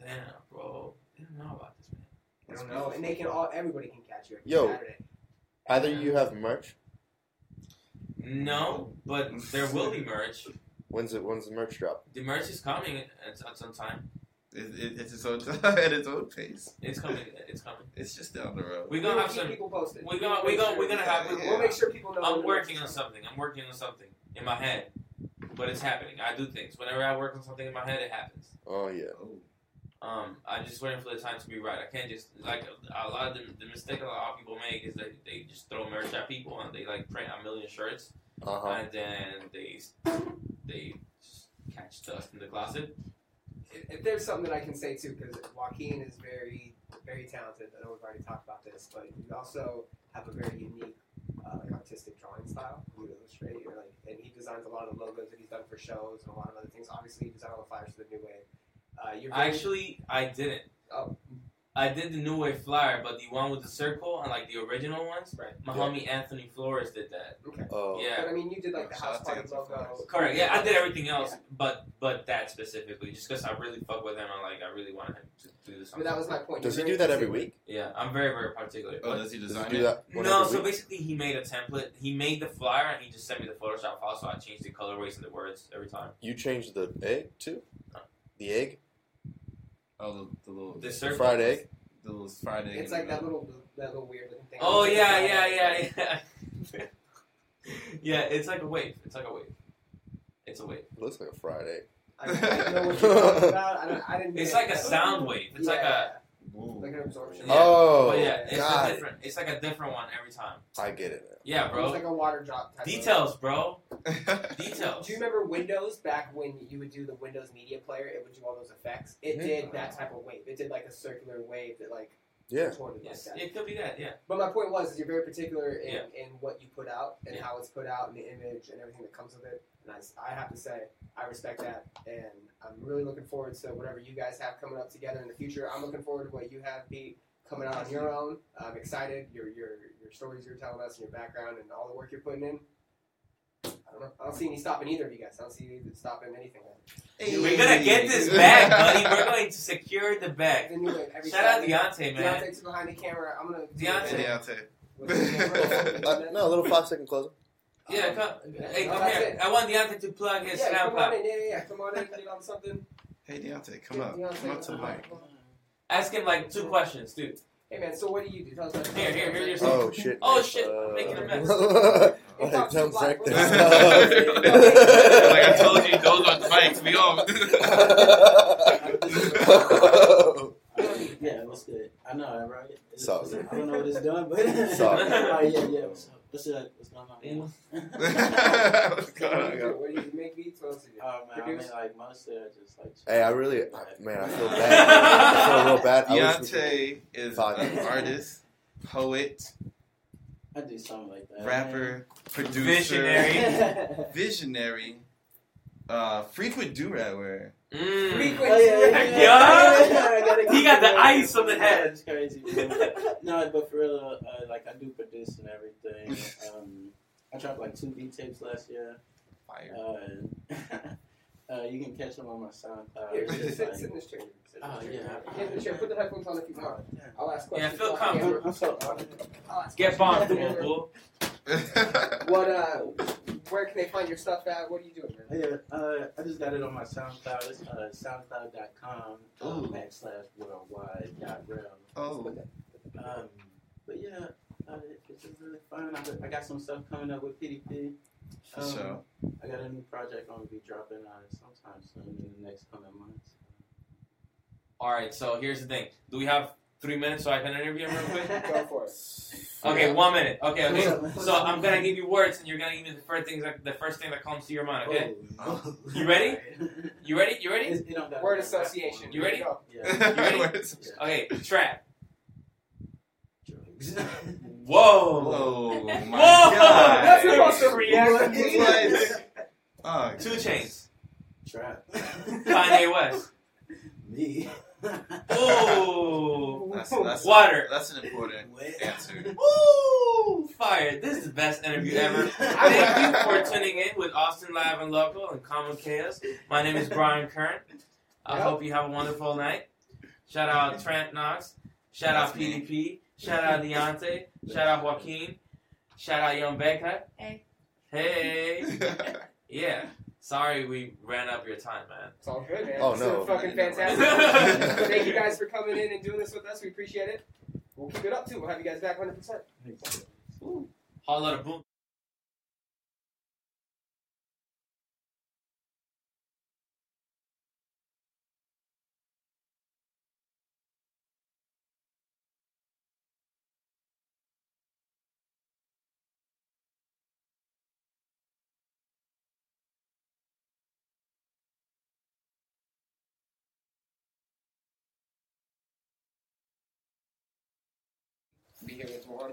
Damn, bro. I didn't know about this, man. I don't know, and they can all. Everybody can catch you. Every Yo. Saturday. Either you have merch. No, but there will be merch. When's it? When's the merch drop? The merch is coming at, at some time. It, it, it's its own *laughs* at its own pace. It's coming. It's coming. It's just down the road. We We'll gonna have keep some. people posted. We're gonna we We'll gonna we're gonna have. Yeah. We'll make sure people know. I'm working on something. I'm working on something in my head, but it's happening. I do things. Whenever I work on something in my head, it happens. Oh yeah. Oh. Um, I'm just waiting for the time to be right. I can't just like a, a lot of the, the mistake a lot of people make is that they just throw merch at people and they like print a million shirts Uh huh. and then they they just catch dust in the closet. If, if there's something that I can say too, because Joaquin is very, very talented. I know we've already talked about this, but you also have a very unique, uh, like artistic drawing style. You illustrate, you're like, and he designs a lot of the logos that he's done for shows and a lot of other things. Obviously, he designed all the flyers for the New Wave. Uh, you're very, Actually, I didn't. Oh. I did the New Wave flyer, but the one with the circle and like the original ones, right. my homie Anthony Flores did that. Okay. Oh. Yeah. But I mean, you did like the house party logo. Correct. Yeah, I did everything else, Yeah. but but that specifically, just because I really fuck with him and like I really wanted him to do this. But that was my point. Does he You're do that every particular. week? Yeah, I'm very very particular. Oh, does he Does design he do it? that? one no, so basically he made a template. He made the flyer and he just sent me the Photoshop file, so I changed the colorways and the words every time. You changed the egg too. The egg. Oh, the, the little The The circle. fried egg. the little fried egg. It's like that middle. little, that little weird looking thing. Oh yeah, yeah, yeah, yeah. *laughs* yeah, it's like a wave. It's like a wave. It's a wave. It looks like a fried egg. I, I know what you're talking about. I, don't, I didn't. It's get like a sound wave. It's like a Ooh. like an absorption. Yeah. Oh, but yeah, it's a different. It's like a different one every time. I get it. Yeah, bro. It's like a water drop type. of- Details, bro. *laughs* Details. Do you remember Windows back when you would do the Windows Media Player? It would do all those effects. It Mhm. did that type of wave. It did like a circular wave that like Yeah. Yes, like it could be that. Yeah. But my point was, is you're very particular in, Yeah. in what you put out and Yeah. how it's put out and the image and everything that comes with it. And I, s- I have to say, I respect that, and I'm really looking forward to whatever you guys have coming up together in the future. I'm looking forward to what you have, Pete, coming out on your own. I'm excited. Your your your stories you're telling us and your background and all the work you're putting in. I don't know. I don't see any stopping either of you guys. I don't see you stopping anything. We're gonna get this bag, buddy. We're going to secure the bag. The new wave every Shout out Saturday. Deontay, man. Deontay's behind the camera. I'm gonna Deontay. Deontay. With the camera. *laughs* Uh, no, a little five second closer. Yeah, come. Hey, Oh, come here. it. I want Deontay to plug his yeah, come on SoundCloud. in. Yeah, yeah, yeah. Come on in. Get on something. Hey Deontay, come Yeah, up. Deontay, Come up to the mic. Ask him like two questions, dude. Hey man, so what do you do? Tell us about Here, here, here, here's- Oh shit. Oh, man. shit, I'm making a mess. Uh, It's I not don't too check black. this like I told you, those are the mics. We on. *laughs* Yeah, what's good? I know, right? It's, it's- I don't know what it's doing, but Solid. *laughs* oh yeah, yeah. What's up? What's up? What's going on? What's going what do on? What do you you make beats? What else do you do? Oh man, I mean, like mostly I just like. Hey, I really, I, man, I feel *laughs* bad. I feel real bad. I wish we could- Deontay is an artist, poet, I do something like that. rapper, producer, Visionary. *laughs* visionary, Uh, frequent do rag wear. Mm. Frequent- Oh, yeah, yeah, Yeah. yeah. *laughs* He got the ice on the head. That's crazy. *laughs* no, but for real, uh, like I do produce and everything. Um, I dropped like two beat tapes last year. Fire. Uh, *laughs* uh, you can catch them on my SoundCloud. Here, It's sit, just sit, like- sit in this chair. Oh, yeah. Get in the chair. Put the headphones on if you want. I'll ask Yeah, questions. feel comfortable. I'm so honored. Get questions. bombed, fool. *laughs* What uh, where can they find your stuff at? What are you doing, man? Yeah, uh, I just got it on my SoundCloud. It's uh, soundcloud.com uh, Ooh. backslash worldwide dot real. oh. Um, but yeah, uh, it's just really fun. I, got- I got some stuff coming up with PDP. For Um, sure. I got a new project I'm gonna be dropping uh, sometime soon in the next coming months. All right, so here's the thing. Do we have three minutes so I can interview him real quick? *laughs* Go for it. Okay, one minute. Okay, okay. So I'm gonna give you words, and you're gonna give me the first things, that, the first thing that comes to your mind. Okay? Oh, You ready? You ready? You ready? It's- it don't Word association. You ready? Yeah. You ready? *laughs* What? Okay, trap. *laughs* Whoa. Whoa, my Whoa! God. That's supposed to react. What? Oh, Two Chainz. Trap. Kanye West. Me. Ooh. That's, that's, Water. That's an important Wet. answer. Ooh. Fire. This is the best interview ever. *laughs* Thank you for tuning in with Austin Live and Local and Common Chaos. My name is Brian Kern. I Yep. hope you have a wonderful night. Shout out Trent Knox. Shout out That's me. PDP. Shout out Deontay. Shout out Joaquin. Shout out Young Becca. Hey. Hey. *laughs* Yeah. Sorry we ran up your time, man. It's all good, man. Oh, This no. is fucking No, *laughs* no, fantastic. *laughs* Thank you guys for coming in and doing this with us. We appreciate it. We'll keep it up too. We'll have you guys back 100%. Whole lot of boom. One.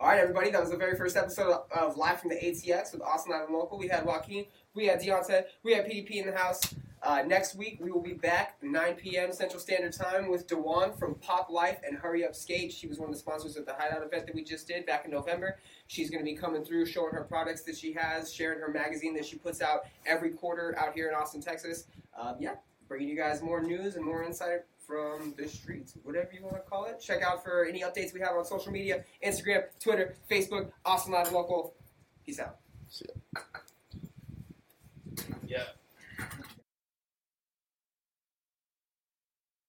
All right, everybody. That was the very first episode of Live from the ATX with Austin Live and Local. We had Joaquin, we had Deontay, we had PDP in the house. Uh, next week, we will be back 9 p.m. Central Standard Time with Dewan from Pop Life and Hurry Up Skate. She was one of the sponsors of the Hideout event that we just did back in November. She's going to be coming through, showing her products that she has, sharing her magazine that she puts out every quarter out here in Austin, Texas. Uh, yeah, bringing you guys more news and more insight from the streets, whatever you want to call it. Check out for any updates we have on social media Instagram, Twitter, Facebook, Austin Live Local. Peace out. Yeah.